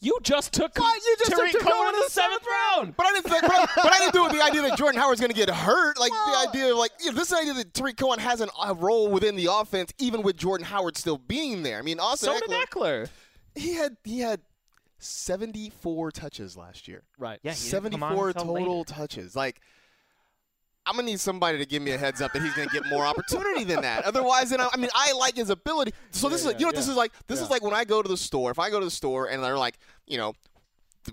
C: you just took
A: What? You just
C: Tarik
A: took
C: Cohen
A: Cohen
C: in the seventh round.
B: But I didn't. Think, but, I, but I didn't do it with the idea that Jordan Howard's going to get hurt. Like
A: Well-
B: the idea of like you know, this idea that Tarik Cohen has an, a role within the offense, even with Jordan Howard still being there. I mean, Austin
C: So did
B: Ekeler,
C: Ekeler.
B: He had he had 74 touches last year.
A: Right.
C: Yeah, he didn't come on
B: 74 total
C: later.
B: touches. Like, I'm gonna need somebody to give me a heads up that he's gonna get more opportunity than that. Otherwise, then I, I mean, I like his ability. So this
A: Yeah,
B: is, you know,
A: yeah,
B: this is like. This
A: yeah.
B: is like when I go to the store. If I go to the store and they're like, you know.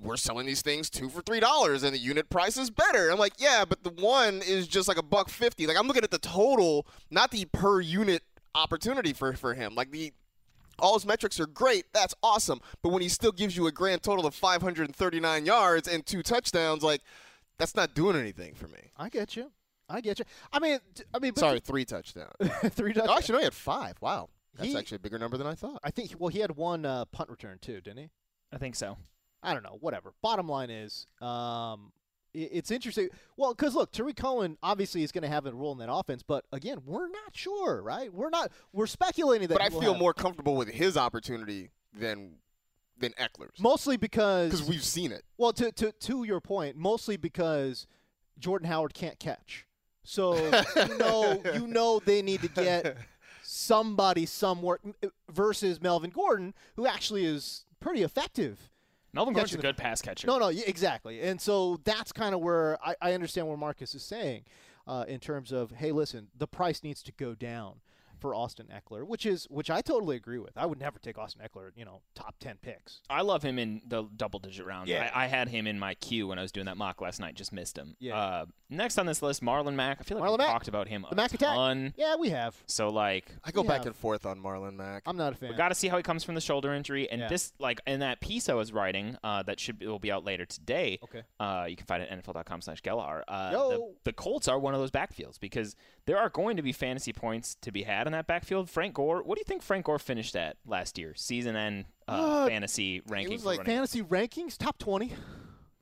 B: We're selling these things two for three dollars, and the unit price is better. I'm like, yeah, but the one is just like a buck fifty. Like I'm looking at the total, not the per unit opportunity for for him. Like the all his metrics are great. That's awesome. But when he still gives you a grand total of 539 yards and two touchdowns, like that's not doing anything for me.
A: I get you. I get you. I mean, I mean, but
B: Sorry, three touchdowns.
A: three touchdowns.
B: actually, no, he had five. Wow, that's
A: He-
B: actually a bigger number than I thought.
A: I think. Well, he had one uh, punt return too, didn't he?
C: I think so.
A: I don't know. Whatever. Bottom line is, um, i- it's interesting. Well, because look, Tarik Cohen obviously is going to have a role in that offense, but again, we're not sure, right? We're not. We're speculating that.
B: But I feel
A: have-
B: more comfortable with his opportunity than than Ekeler's
A: mostly because
B: because we've seen it.
A: Well, to to to your point, mostly because Jordan Howard can't catch. So you know you know they need to get somebody somewhere versus Melvin Gordon, who actually is pretty effective.
C: Melvin Gordon's a good pass catcher.
A: No, no, exactly. And so that's kind of where I, I understand where Marcus is saying uh, in terms of, hey, listen, the price needs to go down for Austin Ekeler, which is which I totally agree with. I would never take Austin Ekeler, you know, top ten picks.
C: I love him in the double digit rounds.
A: Yeah.
C: I, I had him in my queue when I was doing that mock last night. Just missed him.
A: Yeah.
C: Uh, next on this list, Marlon Mack. I feel like
A: Marlon
C: we
A: Mack.
C: talked about him
A: The
C: a
A: Mac attack.
C: ton.
A: Yeah, we have.
C: So like,
B: I go
A: We
B: back
A: have-
B: and forth on Marlon Mack.
A: I'm not a fan.
C: we got to see how he comes from the shoulder injury. And
A: Yeah.
C: this, like, in that piece I was writing, uh, that should be, will be out later today.
A: Okay.
C: Uh, you can find it at NFL.com/Gelhar. Uh,
A: Yo.
C: the, the Colts are one of those backfields because there are going to be fantasy points to be had in that backfield. Frank Gore, what do you think Frank Gore finished at last year, season end uh,
A: Uh,
C: fantasy ranking?
B: was like
A: fantasy rankings top 20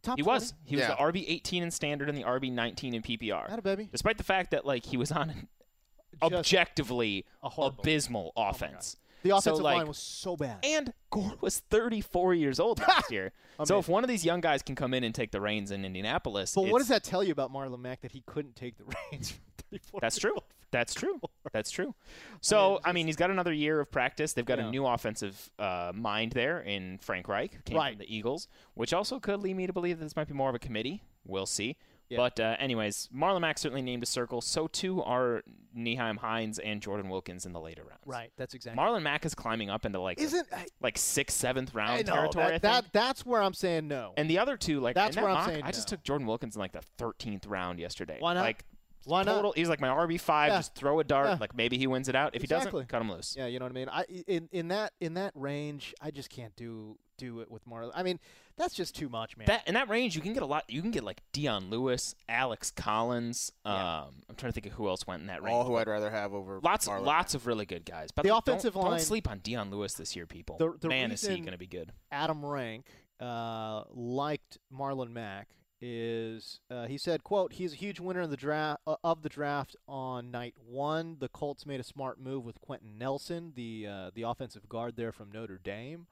A: top
C: He
A: 20?
C: was. He was the RB 18 in standard and the RB 19 in PPR.
A: Atta baby
C: Despite the fact that like he was on an
A: Just
C: objectively
A: a horrible-
C: abysmal offense.
A: the offensive
C: so, like,
A: line was so bad
C: And Gore was 34 years old last year. so if one of these young guys can come in and take the reins in Indianapolis,
A: but what does that tell you about Marlon Mack that he couldn't take the reins from 34
C: That's true. That's true. That's true. So
A: it's
C: I mean, he's got another year of practice. They've got
A: Yeah.
C: a new offensive uh, mind there in Frank Reich, came
A: Right.
C: from the Eagles, which also could lead me to believe that this might be more of a committee. We'll see.
A: Yeah.
C: But uh, anyways, Marlon Mack certainly named a circle. So too are Nyheim Hines and Jordan Wilkins in the later rounds.
A: right that's exactly
C: Marlon Mack is climbing up into like
A: isn't I,
C: like sixth, seventh round
A: I know,
C: territory. I
A: that,
C: think.
A: that that's where I'm saying no
C: and the other two, like
A: That's where I'm saying
C: I just
A: no.
C: took Jordan Wilkins in like the thirteenth round yesterday.
A: Why not?
C: Like
A: why not
C: total, he's like my RB five.
A: Yeah.
C: Just throw a dart.
A: Yeah.
C: Like maybe he wins it out. If
A: Exactly.
C: he doesn't, cut him loose.
A: yeah you know what I mean I in in that in that range I just can't do do it with Marlon I mean that's just too much man
C: That in that range, you can get a lot. You can get like Dion Lewis, Alex Collins. Um,
A: Yeah.
C: I'm trying to think of who else went in that range.
B: All who I'd rather have over
C: lots,
B: Marlon
C: lots of really good guys. But
A: The
C: like, don't-
A: offensive
C: don't,
A: line-
C: sleep on Dion Lewis this year, people.
A: The- the
C: Man, is he going to be good?
A: Adam Rank uh, liked Marlon Mack is uh, he said, "quote He's a huge winner in the draft uh, of the draft on night one. The Colts made a smart move with Quenton Nelson, the uh, the offensive guard there from Notre Dame,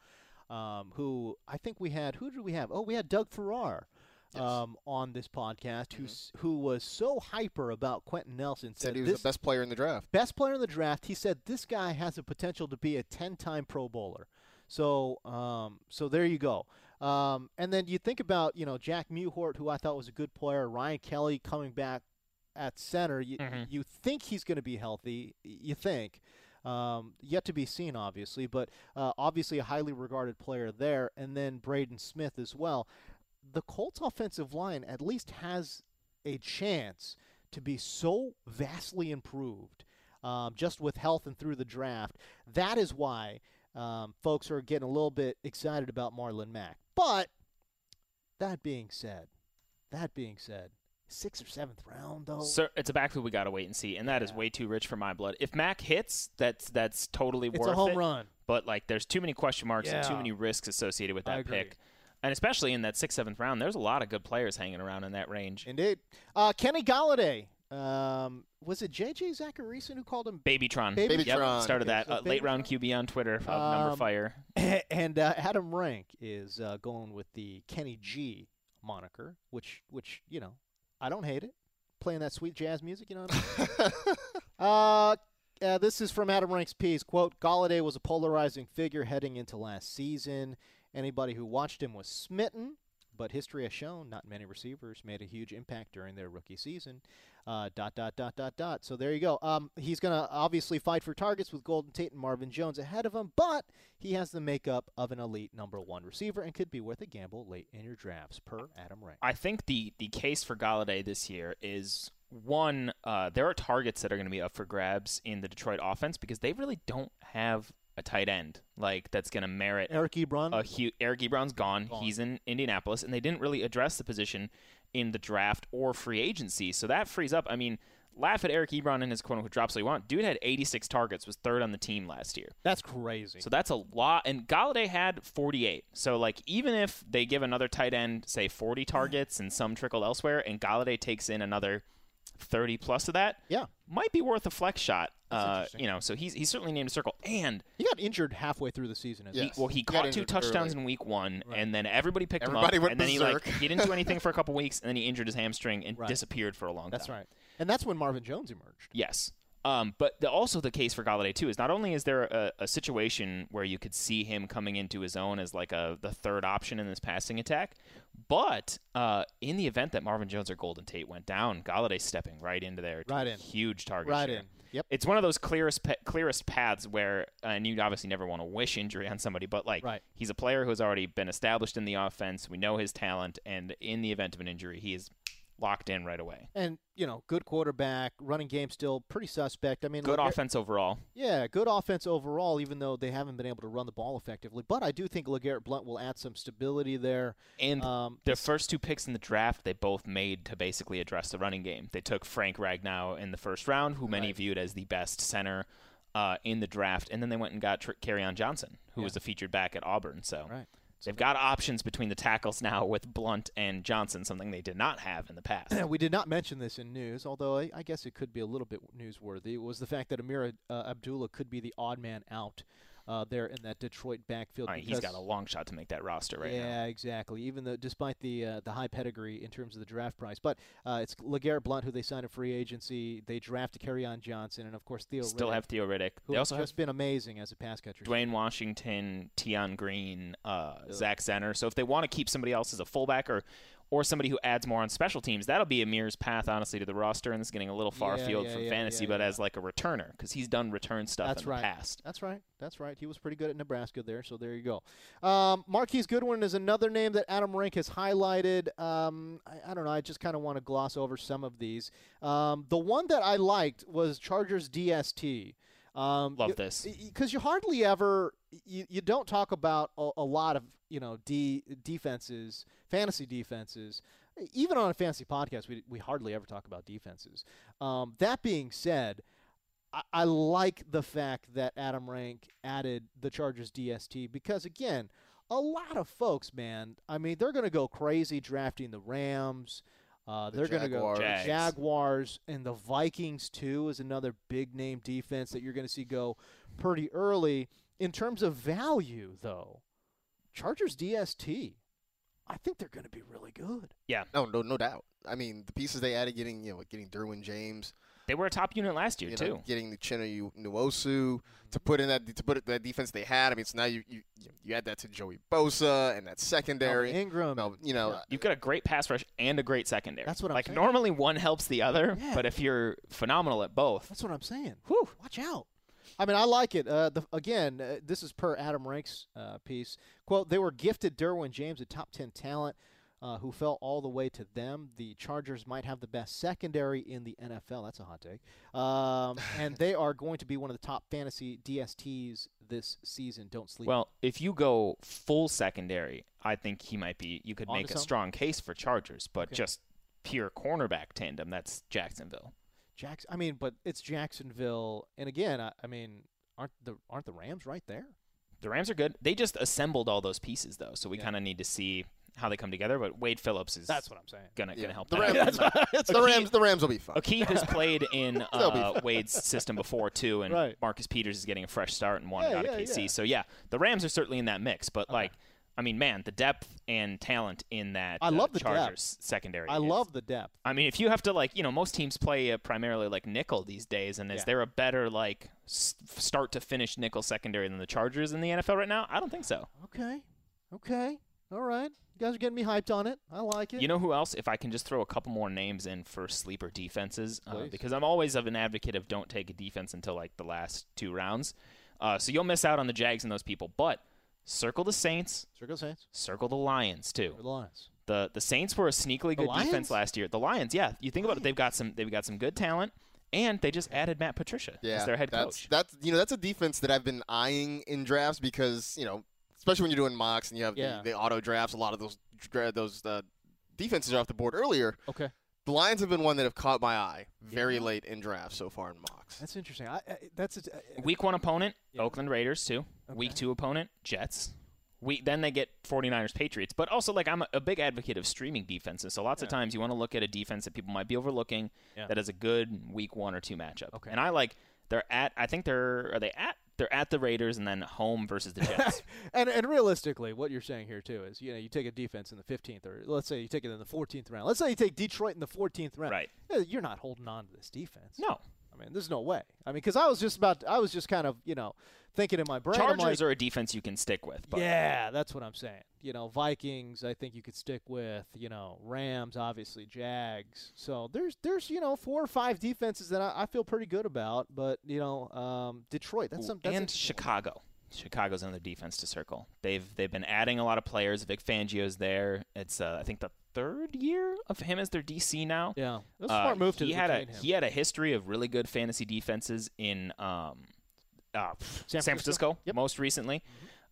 A: um, who I think we had. Who did we have? Oh, we had Doug Farrar." Um, on this podcast, who's who was so hyper about Quenton Nelson
B: Said he was
A: this
B: the best player in the draft.
A: best player in the draft. He said this guy has the potential to be a 10-time Pro Bowler. So, um, so there you go. Um, and then you think about you know Jack Mewhort, who I thought was a good player. Ryan Kelly coming back at center. You
C: Mhm.
A: you think he's going to be healthy. You think. Um, yet to be seen, obviously, but uh, obviously a highly regarded player there, and then Braden Smith as well. The Colts' offensive line at least has a chance to be so vastly improved um, just with health and through the draft. That is why um, folks are getting a little bit excited about Marlon Mack. But that being said, that being said, sixth or seventh round though.
C: So it's a backfield we got to wait and see, and that is
A: Yeah.
C: way too rich for my blood. If Mack hits, that's that's totally
A: it's
C: worth
A: a home
C: it.
A: run.
C: But like, there's too many question marks and too many risks associated with that pick, and especially in that sixth, seventh round, there's a lot of good players hanging around in that range.
A: Indeed. Uh, Kenny Golladay. Um, was it JJ Zachariason who called him?
C: Babytron.
A: Babytron.
C: Yep,
B: Babytron.
C: started that
A: So
C: uh, late round QB on Twitter of
A: Um,
C: numberFire.
A: and uh, Adam Rank is uh, going with the Kenny G moniker, which which you know I don't hate it. Playing that sweet jazz music, you know. What I mean? uh, uh, this is from Adam Rank's piece. Quote: Golladay was a polarizing figure heading into last season. Anybody who watched him was smitten. But history has shown not many receivers made a huge impact during their rookie season. Uh, dot dot dot dot dot. So there you go. Um, he's gonna obviously fight for targets with Golden Tate and Marvin Jones ahead of him, but he has the makeup of an elite number one receiver and could be worth a gamble late in your drafts, per Adam Rank.
C: I think the the case for Golladay this year is one. Uh, there are targets that are going to be up for grabs in the Detroit offense because they really don't have a tight end like that's going to merit
A: Eric Ebron.
C: a huge. Eric Ebron's gone.
A: Gone.
C: He's in Indianapolis, and they didn't really address the position in the draft or free agency. So that frees up. I mean, laugh at Eric Ebron and his quote unquote drops all you want. Dude had 86 targets, was third on the team last year.
A: That's crazy.
C: So that's a lot. And Golladay had 48. So like even if they give another tight end say 40 targets and some trickle elsewhere, and Golladay takes in another 30 plus of that,
A: yeah,
C: might be worth a flex shot. Uh, you know, so he's he's certainly named a circle. And
A: he got injured halfway through the season. as
B: Yeah.
A: well.
C: He
B: He
C: caught two touchdowns
B: early.
C: in week one,
A: Right.
C: and then everybody picked
B: Everybody
C: him up,
B: went
C: and then he like
B: berserk.
C: he didn't do anything for a couple weeks, and then he injured his hamstring and
A: Right.
C: disappeared for a long
A: That's
C: time.
A: That's right. And that's when Marvin Jones emerged.
C: Yes. Um, but the, also the case for Golladay too is not only is there a, a situation where you could see him coming into his own as like a the third option in this passing attack, but uh, in the event that Marvin Jones or Golden Tate went down, Golladay stepping right into there,
A: Right in.
C: huge target,
A: Right
C: share.
A: in. Yep.
C: It's one of those clearest pa- clearest paths where, uh, and you obviously never want to wish injury on somebody, but like
A: Right.
C: he's a player who has already been established in the offense. We know his talent, and in the event of an injury, he is locked in right away.
A: And you know, good quarterback, running game still pretty suspect. I mean,
C: Good offense overall.
A: Yeah, good offense overall, even though they haven't been able to run the ball effectively. But I do think LeGarrette Blunt will add some stability there.
C: And
A: Um,
C: their first two picks in the draft, they both made to basically address the running game. They took Frank Ragnow in the first round, who many
A: Right.
C: viewed as the best center uh, in the draft, and then they went and got Tr- on Johnson, who
A: Yeah.
C: was a featured back at Auburn. So
A: Right.
C: They've got options between the tackles now with Blunt and Johnson, something they did not have in the past.
A: we did not mention this in news, although I, I guess it could be a little bit newsworthy. Was the fact that Ameer uh, Abdullah could be the odd man out uh, there in that Detroit backfield.
C: Mean, he's got a long shot to make that roster right
A: yeah,
C: now.
A: Yeah, exactly. Even though, despite the uh, the high pedigree in terms of the draft price, but uh, it's LeGarrette Blunt who they signed in free agency. They drafted on Johnson, and of course Theo.
C: Still
A: Riddick,
C: have Theo Riddick.
A: who
C: They
A: has
C: also have
A: been amazing as a pass catcher.
C: Dwayne Washington, Tion Green, uh, Zach Zenner. So if they want to keep somebody else as a fullback or or somebody who adds more on special teams, that'll be Ameer's path, honestly, to the roster. And it's getting a little far
A: Yeah,
C: field
A: yeah,
C: from
A: yeah,
C: fantasy, but as like a returner because he's done return stuff
A: That's
C: in
A: right.
C: the past.
A: That's right. That's right. He was pretty good at Nebraska there, so there you go. Um, Marquise Goodwin is another name that Adam Rank has highlighted. Um, I, I don't know. I just kind of want to gloss over some of these. Um, the one that I liked was Chargers DST. Um,
C: Love this.
A: because you hardly ever you, you don't talk about a, a lot of you know D defenses, fantasy defenses. Even on a fantasy podcast, we we hardly ever talk about defenses. Um, that being said, I, I like the fact that Adam Rank added the Chargers DST because again, a lot of folks, man. I mean, they're going to go crazy drafting the Rams. Uh,
B: The
A: they're going to go
B: Jaguars.
C: Jags.
A: Jaguars and the Vikings too is another big name defense that you're going to see go pretty early. In terms of value, though, Chargers DST, I think they're going to be really good.
B: Yeah, no, no, no doubt. I mean, the pieces they added, getting you know, getting Derwin James,
C: They were a top unit last year
B: you
C: too.
B: know, getting the Chino Nwosu to put in that to put it, that defense they had. I mean, so now you you you add that to Joey Bosa and that secondary.
A: Melvin Ingram.
B: Mel- you know,
A: Yeah.
C: You've got a great pass rush and a great secondary.
A: That's what I'm
C: like.
A: saying.
C: Normally, one helps the other,
A: Yeah.
C: but if you're phenomenal at both,
A: That's what I'm saying.
C: whew,
A: Watch out. I mean, I like it. Uh, the, again, uh, this is per Adam Rank's uh, piece. Quote, they were gifted Derwin James, a top 10 talent uh, who fell all the way to them. The Chargers might have the best secondary in the NFL. That's a hot take. Um, and they are going to be one of the top fantasy DSTs this season. Don't sleep.
C: Well, if you go full secondary, I think he might be. You could
A: Onto
C: make a
A: something?
C: strong case for Chargers, but
A: Okay.
C: just pure cornerback tandem, that's Jacksonville.
A: Jacks. I mean, but it's Jacksonville. And again, I, I mean, aren't the aren't the Rams right there?
C: The Rams are good. They just assembled all those pieces though, so we
A: Yeah.
C: kind of need to see how they come together. But Wade Phillips is
A: That's what I'm saying.
C: gonna
B: yeah.
C: gonna help.
B: the
C: that
B: Rams.
C: out.
B: the Rams. The Rams will be fine.
C: Aqib has played in uh. Wade's system before too, and
A: Right.
C: Marcus Peters is getting a fresh start and wanted
A: Yeah,
C: out of
A: yeah,
C: KC.
A: yeah.
C: So yeah, the Rams are certainly in that mix. But like, I mean, man, the depth and talent in that
A: I
C: uh,
A: love the depth.
C: Chargers secondary.
A: I
C: is-
A: love the depth.
C: I mean, if you have to like, you know, most teams play uh, primarily like nickel these days, and is there a better like s- start to finish nickel secondary than the Chargers in the NFL right now? I don't think so.
A: Okay. Okay. All right. You guys are getting me hyped on it. I like it.
C: You know who else? If I can just throw a couple more names in for sleeper defenses, uh, because I'm always of an advocate of don't take a defense until like the last two rounds. Uh, so you'll miss out on the Jags and those people, but circle the Saints,
A: Circle the Saints.
C: circle the Lions too.
A: Or the Lions.
C: The the Saints were a sneakily good defense last year. The Lions, yeah. You think about it, they've got some they've got some good talent, and they just added Matt Patricia
B: Yeah,
C: as their head
B: that's,
C: coach.
B: That's you know that's a defense that I've been eyeing in drafts because you know especially when you're doing mocks and you have
A: Yeah.
B: the, the auto drafts. A lot of those dra- those uh, defenses are off the board earlier.
A: Okay.
B: The Lions have been one that have caught my eye very
A: Yeah.
B: late in drafts so far in mocks.
A: That's interesting. I, I, that's a, uh,
C: Week one opponent,
A: Yeah.
C: Oakland Raiders too. Week two opponent, Jets. We then they get 49ers Patriots. But also like I'm a, a big advocate of streaming defenses. So lots of times you want to look at a defense that people might be overlooking
A: Yeah.
C: that has a good week one or two matchup.
A: Okay.
C: And I like they're at I think they're are they at they're at the Raiders and then home versus the Jets.
A: and and realistically, what you're saying here too is, you know, you take a defense in the 15th, or let's say you take it in the 14th round. Let's say you take Detroit in the 14th round.
C: right.
A: You're not holding on to this defense.
C: No.
A: I mean, there's no way. I mean, because I was just about, I was just kind of, you know, thinking in my brain.
C: Chargers
A: like,
C: are a defense you can stick with. But
A: Yeah, that's what I'm saying. You know, Vikings, I think you could stick with. You know, Rams, obviously, Jags. So there's there's you know four or five defenses that I, I feel pretty good about. But you know, um, Detroit, that's
C: Ooh,
A: some that's
C: and. Chicago. Chicago's another defense to circle. They've they've been adding a lot of players. Vic Fangio's there. It's uh, I think the third year of him as their DC now.
A: Yeah, that's a
C: Uh,
A: smart move to
C: he had a
A: him.
C: he had a history of really good fantasy defenses in um, uh, San,
A: Francisco?
C: Francisco,
A: Yep. Mm-hmm.
C: most recently.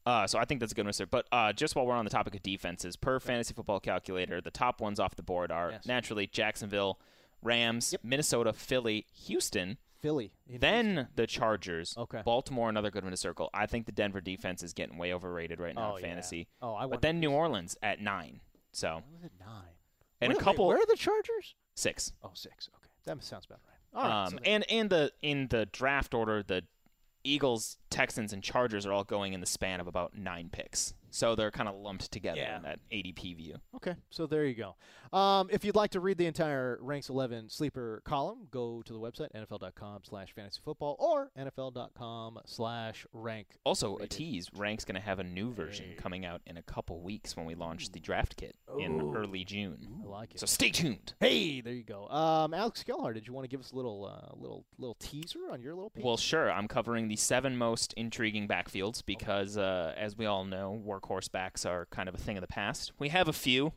C: Uh, so I think that's a good one. But uh, just while we're on the topic of defenses, per Fantasy Football Calculator, the top ones off the board are
A: Yes.
C: naturally Jacksonville, Rams, Minnesota, Philly, Houston,
A: Philly.
C: then the Chargers,
A: Okay.
C: Baltimore, another good one to circle. I think the Denver defense is getting way overrated right now
A: Oh,
C: in
A: yeah.
C: fantasy.
A: Oh, I
C: But then New Orleans at nine. So
A: nine?
C: and
A: Where-
C: a couple
A: where are the Chargers?
C: six.
A: Oh, six. Okay, that sounds about right. All right.
C: um,
A: so
C: and and the in the draft order, the Eagles, Texans, and Chargers are all going in the span of about nine picks. So they're kind of lumped together
A: Yeah.
C: in that ADP view.
A: Okay, so there you go. Um, if you'd like to read the entire Rank's 11 sleeper column, go to the website nfl.com slash fantasy football or nfl.com slash rank.
C: Also, a tease: Rank's going to have a new version
A: Hey.
C: coming out in a couple weeks when we launch the draft kit in early June.
A: I like it.
C: So stay tuned.
A: hey, there you go. Um, Alex Gelhar, did you want to give us a little, uh, little, little teaser on your little piece?
C: Well, sure. I'm covering the seven most intriguing backfields because, uh, as we all know, workhorse backs are kind of a thing of the past. We have a few,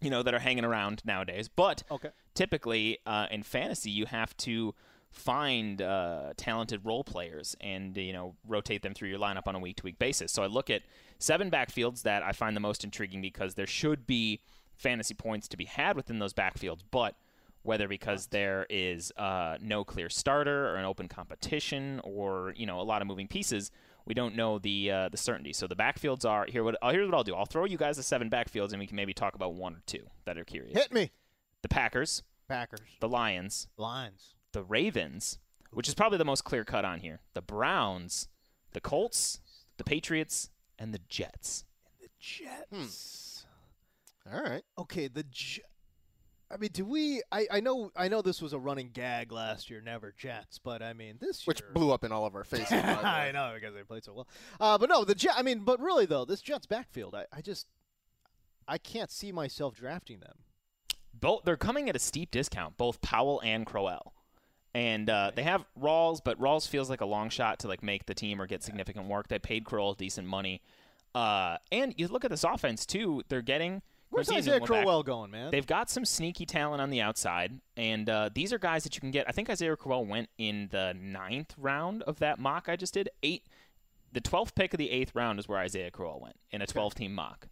C: you know, that are hanging around nowadays, but
A: okay.
C: typically uh, in fantasy, you have to find uh, talented role players and you know rotate them through your lineup on a week-to-week basis. So I look at seven backfields that I find the most intriguing because there should be fantasy points to be had within those backfields, but whether because there is uh, no clear starter or an open competition or you know a lot of moving pieces, we don't know the uh, the certainty. So the backfields are here. What uh, here's what I'll do. I'll throw you guys the seven backfields, and we can maybe talk about one or two that are curious.
A: Hit me.
C: The Packers,
A: Packers.
C: the Lions,
A: Lions.
C: the Ravens, which is probably the most clear cut on here, the Browns, the Colts, the Patriots, and the Jets.
A: And the Jets.
B: All right.
A: Okay, the J- I mean, do we? I, I know I know this was a running gag last year, never Jets, but I mean this year, Which
B: blew up in all of our faces. by the way.
A: I know because they played so well. Uh, but no, the Jet. I mean, but really though, this Jets backfield, I, I just I can't see myself drafting them.
C: Both they're coming at a steep discount, both Powell and Crowell. And uh, they have Rawls, but Rawls feels like a long shot to like make the team or get significant work. They paid Crowell decent money. Uh, and you look at this offense too; they're getting
A: Where's Isaiah
C: back.
A: Crowell going, man?
C: They've got some sneaky talent on the outside, and uh, these are guys that you can get. I think Isaiah Crowell went in the ninth round of that mock I just did. Eight, the twelfth pick of the eighth round is where Isaiah Crowell went in a twelve-team mock.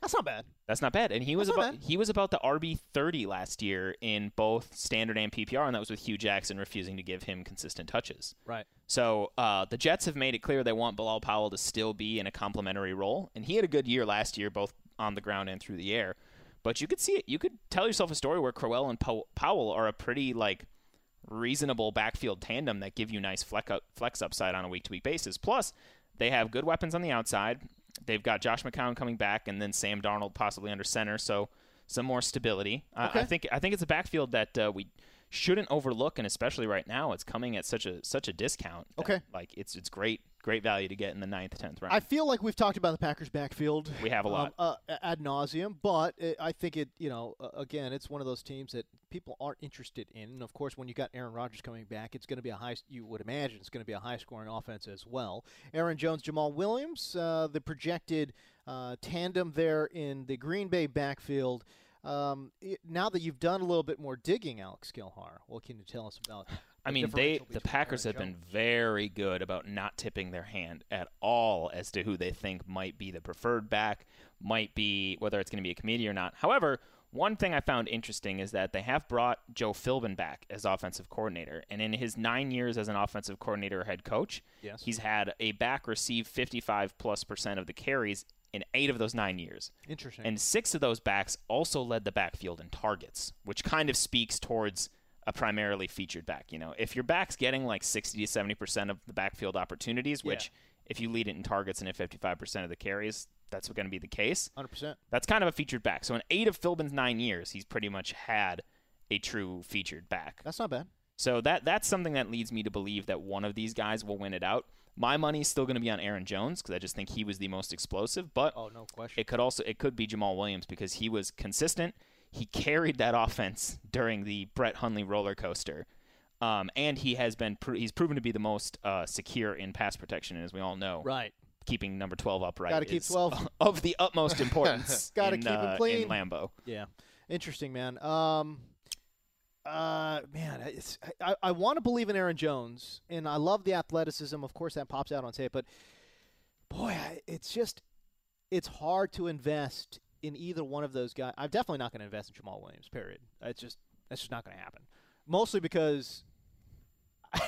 A: That's not bad.
C: That's not bad, and he was
A: That's
C: about he was about the RB thirty last year in both standard and PPR, and that was with Hue Jackson refusing to give him consistent touches.
A: Right.
C: So uh, the Jets have made it clear they want Bilal Powell to still be in a complementary role, and he had a good year last year, both on the ground and through the air. But you could see it. You could tell yourself a story where Crowell and Pow- Powell are a pretty like reasonable backfield tandem that give you nice flex, up, flex upside on a week to week basis. Plus, they have good weapons on the outside. They've got Josh McCown coming back, and then Sam Darnold possibly under center. So some more stability. I- I think I think it's a backfield that uh, we shouldn't overlook, and especially right now, it's coming at such a such a discount. that,
A: Okay.
C: like it's it's great great value to get in the ninth, tenth round.
A: I feel like we've talked about the Packers backfield.
C: We have a lot.
A: um, uh, ad nauseum, but it, I think it. You know, uh, again, it's one of those teams that people aren't interested in. And of course, when you got Aaron Rodgers coming back, it's going to be a high. You would imagine it's going to be a high-scoring offense as well. Aaron Jones, Jamaal Williams, uh, the projected uh, tandem there in the Green Bay backfield. Um, it, now that you've done a little bit more digging, Alex Gelhar, what can you tell us about?
C: I mean, they the Packers have been very good about not tipping their hand at all as to who they think might be the preferred back, might be whether it's going to be a committee or not. However, One thing I found interesting is that they have brought Joe Philbin back as offensive coordinator, and in his nine years as an offensive coordinator or head coach,
A: Yes.
C: he's had a back receive 55 plus percent of the carries in eight of those nine years.
A: Interesting.
C: And six of those backs also led the backfield in targets, which kind of speaks towards a primarily featured back. You know, if your back's getting like 60 to 70% of the backfield opportunities, which if you lead it in targets and at 55% of the carries, that's going to be the case.
A: 100%.
C: That's kind of a featured back. So in eight of Philbin's nine years, he's pretty much had a true featured back.
A: That's not bad.
C: So that that's something that leads me to believe that one of these guys will win it out. My money's still going to be on Aaron Jones because I just think he was the most explosive. But
A: Oh, no question.
C: it could also it could be Jamaal Williams because he was consistent. He carried that offense during the Brett Hundley roller coaster, um, and he has been pro- he's proven to be the most uh, secure in pass protection, as we all know.
A: right.
C: Keeping number twelve upright
A: Gotta keep
C: is
A: 12.
C: of the utmost importance.
A: Gotta
C: in,
A: keep 'em
C: uh,
A: clean.
C: in Lambeau.
A: Yeah, interesting, man. Um, uh, man, it's I, I want to believe in Aaron Jones, and I love the athleticism. Of course, that pops out on tape, but boy, I, it's just it's hard to invest in either one of those guys. I'm definitely not going to invest in Jamaal Williams. Period. It's just that's just not going to happen. Mostly because.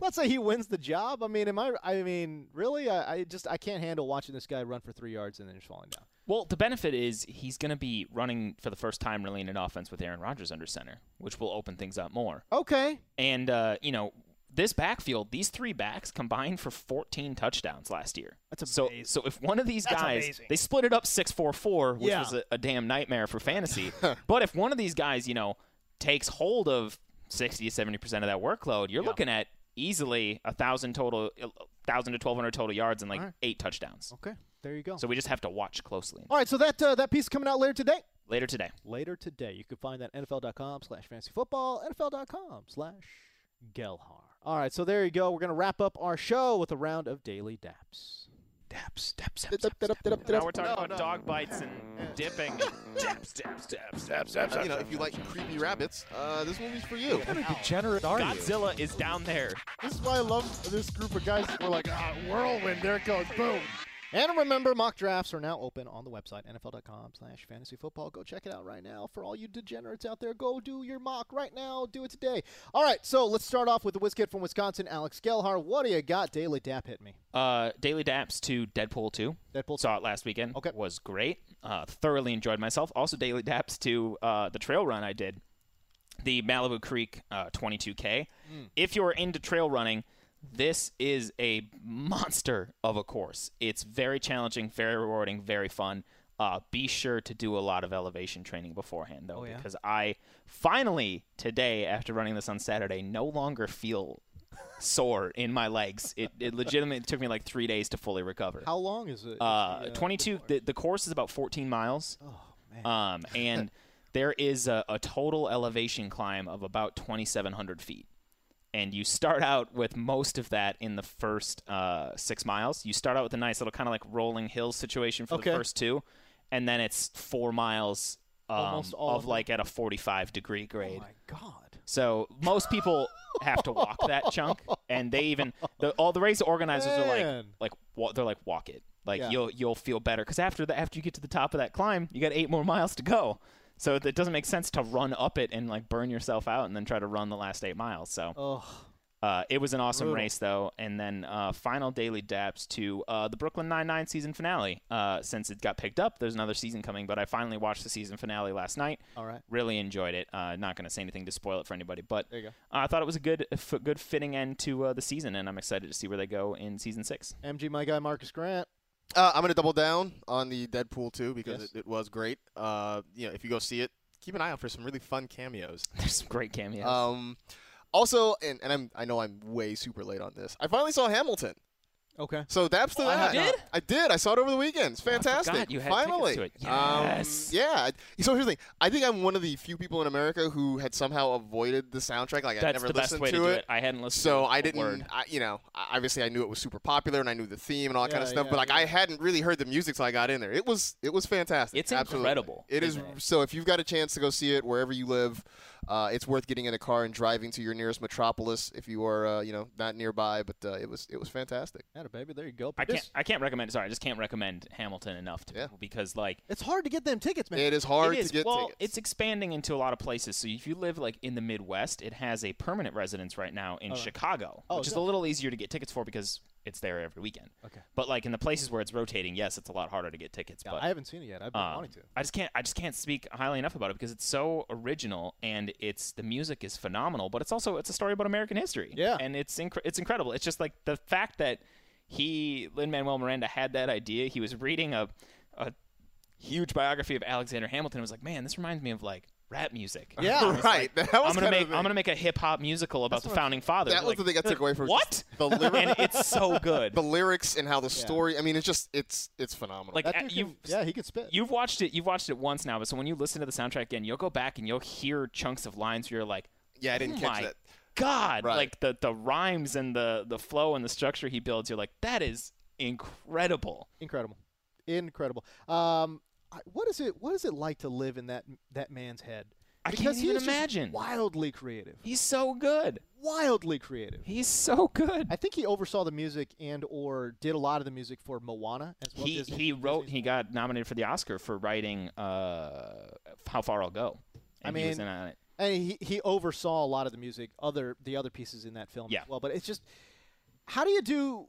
A: Let's say he wins the job. I mean, am I? I mean, really? I, I just I can't handle watching this guy run for three yards and then just falling down.
C: Well, the benefit is he's going to be running for the first time really in an offense with Aaron Rodgers under center, which will open things up more.
A: Okay,
C: And uh, you know, this backfield, these three backs combined for 14 touchdowns last year.
A: That's
C: so,
A: amazing.
C: So if one of these
A: That's
C: guys,
A: amazing.
C: they split it up 6-4-4, which
A: Yeah.
C: was a, a damn nightmare for fantasy. but if one of these guys, you know, takes hold of 60 to 70 percent of that workload, you're
A: Yeah.
C: looking at easily a thousand total, thousand to 1,200 total yards and like
A: right.
C: eight touchdowns.
A: okay, there you go.
C: So we just have to watch closely.
A: All right, so that uh, that piece is coming out later today.
C: Later today.
A: Later today, you can find that NFL.com slash fantasy football, NFL.com slash Gelhar. All right, so there you go. We're gonna wrap up our show with a round of daily daps.
F: Daps, daps, daps, daps, daps, daps,
C: Now we're talking
B: No,
C: about
B: no.
C: dog bites and dipping.
F: Daps, daps, daps, daps, daps,
B: Uh, you know, if you like creepy rabbits, uh, this movie's for you.
F: What a degenerate are you?
C: Godzilla is down there.
D: This is why I love this group of guys. We're like, ah, whirlwind, there it goes, boom.
A: And remember, mock drafts are now open on the website, NFL.com slash fantasy football. Go check it out right now. For all you degenerates out there, go do your mock right now. Do it today. All right, so let's start off with the whiz kid from Wisconsin, Alex Gelhar. What do you got? Daily Dap hit me.
C: Uh, Daily Daps to Deadpool 2.
A: Deadpool
C: Saw it last weekend.
A: Okay.
C: Was great. Uh, thoroughly enjoyed myself. Also, Daily Daps to uh, the trail run I did, the Malibu Creek uh, 22K. If you're into trail running, this is a monster of a course. It's very challenging, very rewarding, very fun. Uh, be sure to do a lot of elevation training beforehand, though,
A: Oh, yeah?
C: because I finally today, after running this on Saturday, no longer feel sore in my legs. It, it legitimately took me like three days to fully recover.
A: How long is it?
C: Uh,
A: Is
C: 22. The, the course is about 14 miles.
A: Oh, man.
C: Um, and there is a, a total elevation climb of about 2,700 feet. And you start out with most of that in the first uh, six miles. You start out with a nice little kind of like rolling hills situation for
A: Okay.
C: the first two, and then it's four miles um, of
A: of
C: like at a 45 degree grade.
A: oh, my God.
C: So most people have to walk that chunk, and they even the, all the race organizers are like, like they're like, walk it, like
A: Yeah.
C: you'll you'll feel better because after the after you get to the top of that climb, you got eight more miles to go. So it doesn't make sense to run up it and like burn yourself out and then try to run the last eight miles. So uh, it was an awesome
A: Brutal.
C: race though, and then uh, final daily daps to uh, the Brooklyn Nine Nine season finale. Uh, since it got picked up, there's another season coming, but I finally watched the season finale last night.
A: all right.
C: Really enjoyed it. Uh, not going to say anything to spoil it for anybody, but
A: There you go.
C: uh, I thought it was a good, f- good fitting end to uh, the season, and I'm excited to see where they go in season six.
A: MG, my guy, Marcus Grant.
B: Uh, I'm gonna double down on the Deadpool 2 because
A: Yes.
B: it, it was great. Uh, you know, if you go see it, keep an eye out for some really fun cameos.
C: There's some great cameos.
B: Um, also, and, and I'm I know I'm way super late on this. I finally saw Hamilton.
A: Okay.
B: So daps to
C: Oh,
B: that.
C: you did?
B: I did. I saw it over the weekend. It's
C: Oh, I
B: fantastic.
C: you had
B: Finally.
C: to it.
B: Um,
C: Yes.
B: yeah. So here's the thing. I think I'm one of the few people in America who had somehow avoided the soundtrack. Like I never
C: the best
B: listened
C: way to
B: to
C: do
B: it.
C: it. I hadn't listened.
B: So
C: to
B: I
C: a
B: didn't,
C: Word.
B: I, you know, obviously I knew it was super popular and I knew the theme and all that kind of stuff.
A: yeah,
B: but like
A: yeah.
B: I hadn't really heard the music till I got in there. It was, it was fantastic.
C: It's
B: Absolutely.
C: incredible,
B: It is.
C: it?
B: So if you've got a chance to go see it wherever you live, Uh, it's worth getting in a car and driving to your nearest metropolis if you are, uh, you know, not nearby. But uh, it was it was fantastic.
A: Yeah, baby, there you go.
C: I can't.
A: this-
C: I can't recommend. Sorry, I just can't recommend Hamilton enough to
B: Yeah.
C: people because like
A: it's hard to get them tickets, man.
B: It is hard
C: it is.
B: to get
C: well,
B: tickets.
C: it's expanding into a lot of places. So if you live like in the Midwest, it has a permanent residence right now in
A: right.
C: Chicago,
A: Oh,
C: which
A: is
C: is a little easier to get tickets for because it's there every weekend.
A: Okay.
C: But like in the places where it's rotating, yes, it's a lot harder to get tickets.
A: Yeah,
C: but
A: I haven't seen it yet. I've been
C: um,
A: wanting to.
C: I just can't. I just can't speak highly enough about it because it's so original and it's the music is phenomenal. But it's also it's a story about American history.
A: Yeah.
C: and it's inc- it's incredible. It's just like the fact that he Lin Manuel Miranda had that idea. He was reading a a huge biography of Alexander Hamilton. and was like, man, this reminds me of like rap music.
A: Yeah.
B: Right.
C: like,
B: That was
C: I'm gonna make I'm gonna make a hip hop musical about the founding fathers.
B: That was
C: Like,
B: the thing I took away from
C: what?
B: the lyrics.
C: and it's so good.
B: the lyrics and how the story. I mean, it's just it's it's phenomenal.
C: Like
A: That
C: uh, you,
A: can- yeah, he could spit.
C: You've watched it. You've watched it once now, but so when you listen to the soundtrack again, you'll go back and you'll hear chunks of lines where you're like,
B: yeah, I didn't
C: oh
B: catch
C: my
B: that.
C: God,
B: Right.
C: like the the rhymes and the the flow and the structure he builds. You're like, that is incredible.
A: Incredible, incredible. Um, I- what is it? What is it like to live in that that man's head?
C: I can't even imagine.
A: Wildly creative.
C: He's so good.
A: Wildly creative.
C: He's so good.
A: I think he oversaw the music and or did a lot of the music for Moana as well.
C: He
A: Disney-
C: he wrote.
A: Disney's
C: He got nominated for the Oscar for writing uh, "How Far I'll Go."
A: I
C: And he was
A: mean,
C: in on it.
A: and he he oversaw a lot of the music, other the other pieces in that film
C: Yeah.
A: as well. But it's just, how do you do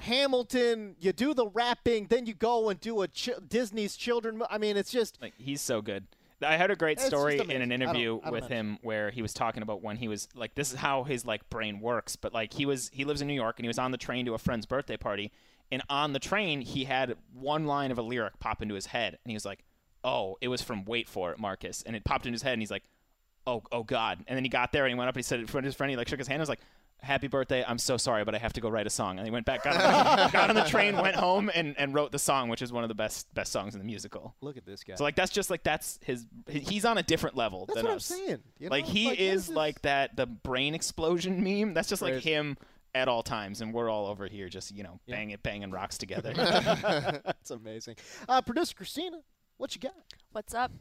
A: Hamilton? You do the rapping, then you go and do a ch- Disney's children. mo- I mean, it's just
C: Like he's so good. I heard a great
A: It's
C: story in an
A: I don't-
C: interview
A: I don't
C: with him where he was talking about when he was like this is how his like brain works, but like he was he lives in New York and he was on the train to a friend's birthday party and on the train he had one line of a lyric pop into his head and he was like, "Oh, it was from Wait for It, Marcus." And it popped in his head and he's like, "Oh, oh god." And then he got there and he went up and he said it in front of his friend, he like shook his hand and was like, Happy birthday! I'm so sorry, but I have to go write a song. And he went back, got on the, got on the train, went home, and, and wrote the song, which is one of the best best songs in the musical.
A: look at this guy.
C: So like that's just like that's his. He's on a different level
A: That's
C: than
A: what I'm
C: us.
A: saying. You
C: like
A: know?
C: he
A: Like, what
C: is
A: this?
C: like that the brain explosion meme. That's just like
A: Crazy.
C: him at all times, and we're all over here just you know
A: Yeah.
C: banging banging rocks together.
A: That's amazing. Uh, Producer Christina, what you got?
G: What's up?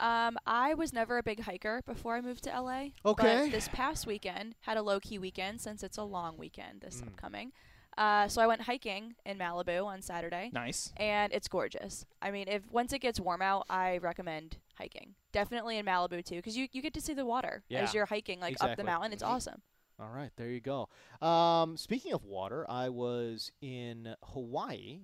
G: Um, I was never a big hiker before I moved to LA.
A: Okay.
G: But this past weekend had a low key weekend since it's a long weekend
A: Mm.
G: this upcoming. Uh, so I went hiking in Malibu on Saturday,
C: nice.
G: and it's gorgeous. I mean, if once it gets warm out, I recommend hiking. Definitely in Malibu too, because you, you get to see the water
A: Yeah,
G: as you're hiking like up the mountain. It's awesome.
A: All right, there you go. Um, speaking of water, I was in Hawaii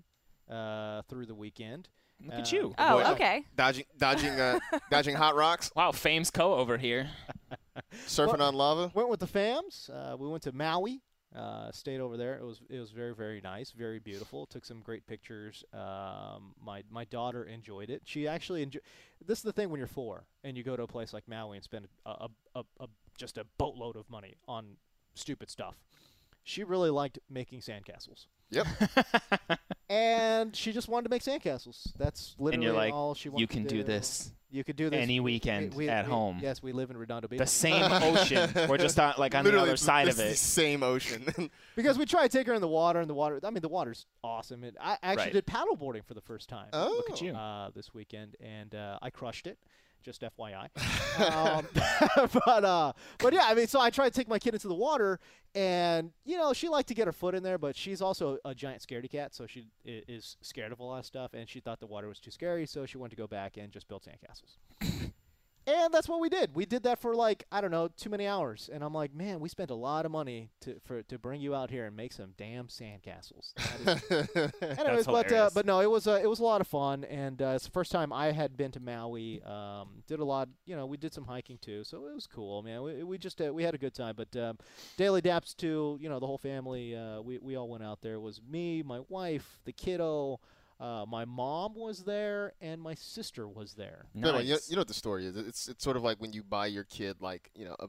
A: uh, through the weekend.
C: Look
A: Uh,
C: at you.
G: Oh,
B: Boy,
G: okay.
B: dodging dodging uh, dodging hot rocks,
C: Wow, Fame's Co over here.
B: surfing on lava.
A: Went with the fams. Uh, we went to Maui. Uh, stayed over there. It was it was very very nice, very beautiful. Took some great pictures. Um, my my daughter enjoyed it. She actually enjoyed. This is the thing when you're four and you go to a place like Maui and spend a, a, a, a just a boatload of money on stupid stuff. She really liked making sandcastles.
B: Yep.
A: and she just wanted to make sandcastles. That's literally
C: and you're like,
A: all she wanted
C: you can
A: to
C: do this
A: You could do this
C: any weekend
A: we-
C: at
A: we-
C: home.
A: Yes, we live in Redondo Beach.
C: The same ocean. We're just on, like on
B: Literally,
C: the other side
B: it's
C: of
B: the
C: it.
B: same ocean.
A: Because we try to take her in the water, and the water. I mean, the water's awesome. And I actually
C: Right.
A: did paddleboarding for the first time.
B: oh,
C: Look at you.
A: Uh, this weekend, and uh, I crushed it. Just FYI. um, but uh, but yeah, I mean, so I tried to take my kid into the water, and you know, she liked to get her foot in there, but she's also a giant scaredy cat, so she is scared of a lot of stuff, and she thought the water was too scary, so she wanted to go back and just build sandcastles. And that's what we did. We did that for like I don't know, too many hours. And I'm like, man, we spent a lot of money to for to bring you out here and make some damn sandcastles. That is- Anyways, but uh, but no, it was uh, it was a lot of fun, and uh, it's the first time I had been to Maui. Um, did a lot, you know, we did some hiking too, so it was cool, man. We, we just uh, we had a good time. But um, Daily Daps too, you know, the whole family. Uh, we we all went out there. It was me, my wife, the kiddo. Uh, my mom was there, and my sister was there.
B: By the way, you,
C: Nice.
B: you know what the story is? It's it's sort of like when you buy your kid like you know a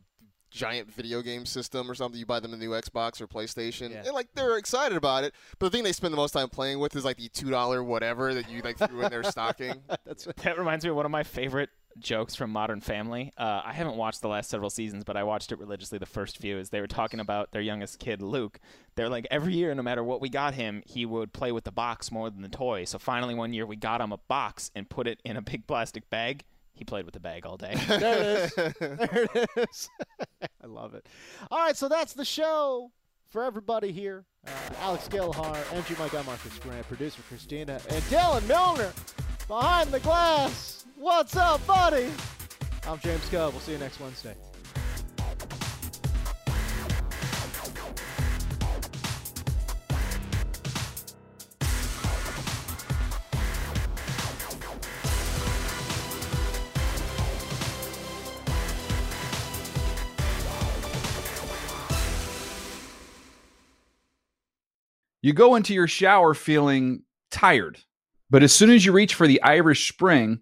B: giant video game system or something. You buy them a new Xbox or PlayStation,
A: Yeah.
B: and like they're excited about it. But the thing they spend the most time playing with is like the two dollar whatever that you like threw in their stocking.
A: That's
C: That reminds me of one of my favorite jokes from Modern Family. Uh, I haven't watched the last several seasons, but I watched it religiously the first few. As they were talking about their youngest kid, Luke, they're like every year, no matter what we got him, he would play with the box more than the toy. So finally, one year we got him a box and put it in a big plastic bag. He played with the bag all day.
A: There it is. There it is. I love it. All right, so that's the show for everybody here. Uh, Alex Gelhar, MG Mike, I'm Marcus Grant, producer Christina, and Dylan Milner behind the glass. What's up, buddy? I'm James Koh. We'll see you next Wednesday.
F: You go into your shower feeling tired, but as soon as you reach for the Irish Spring,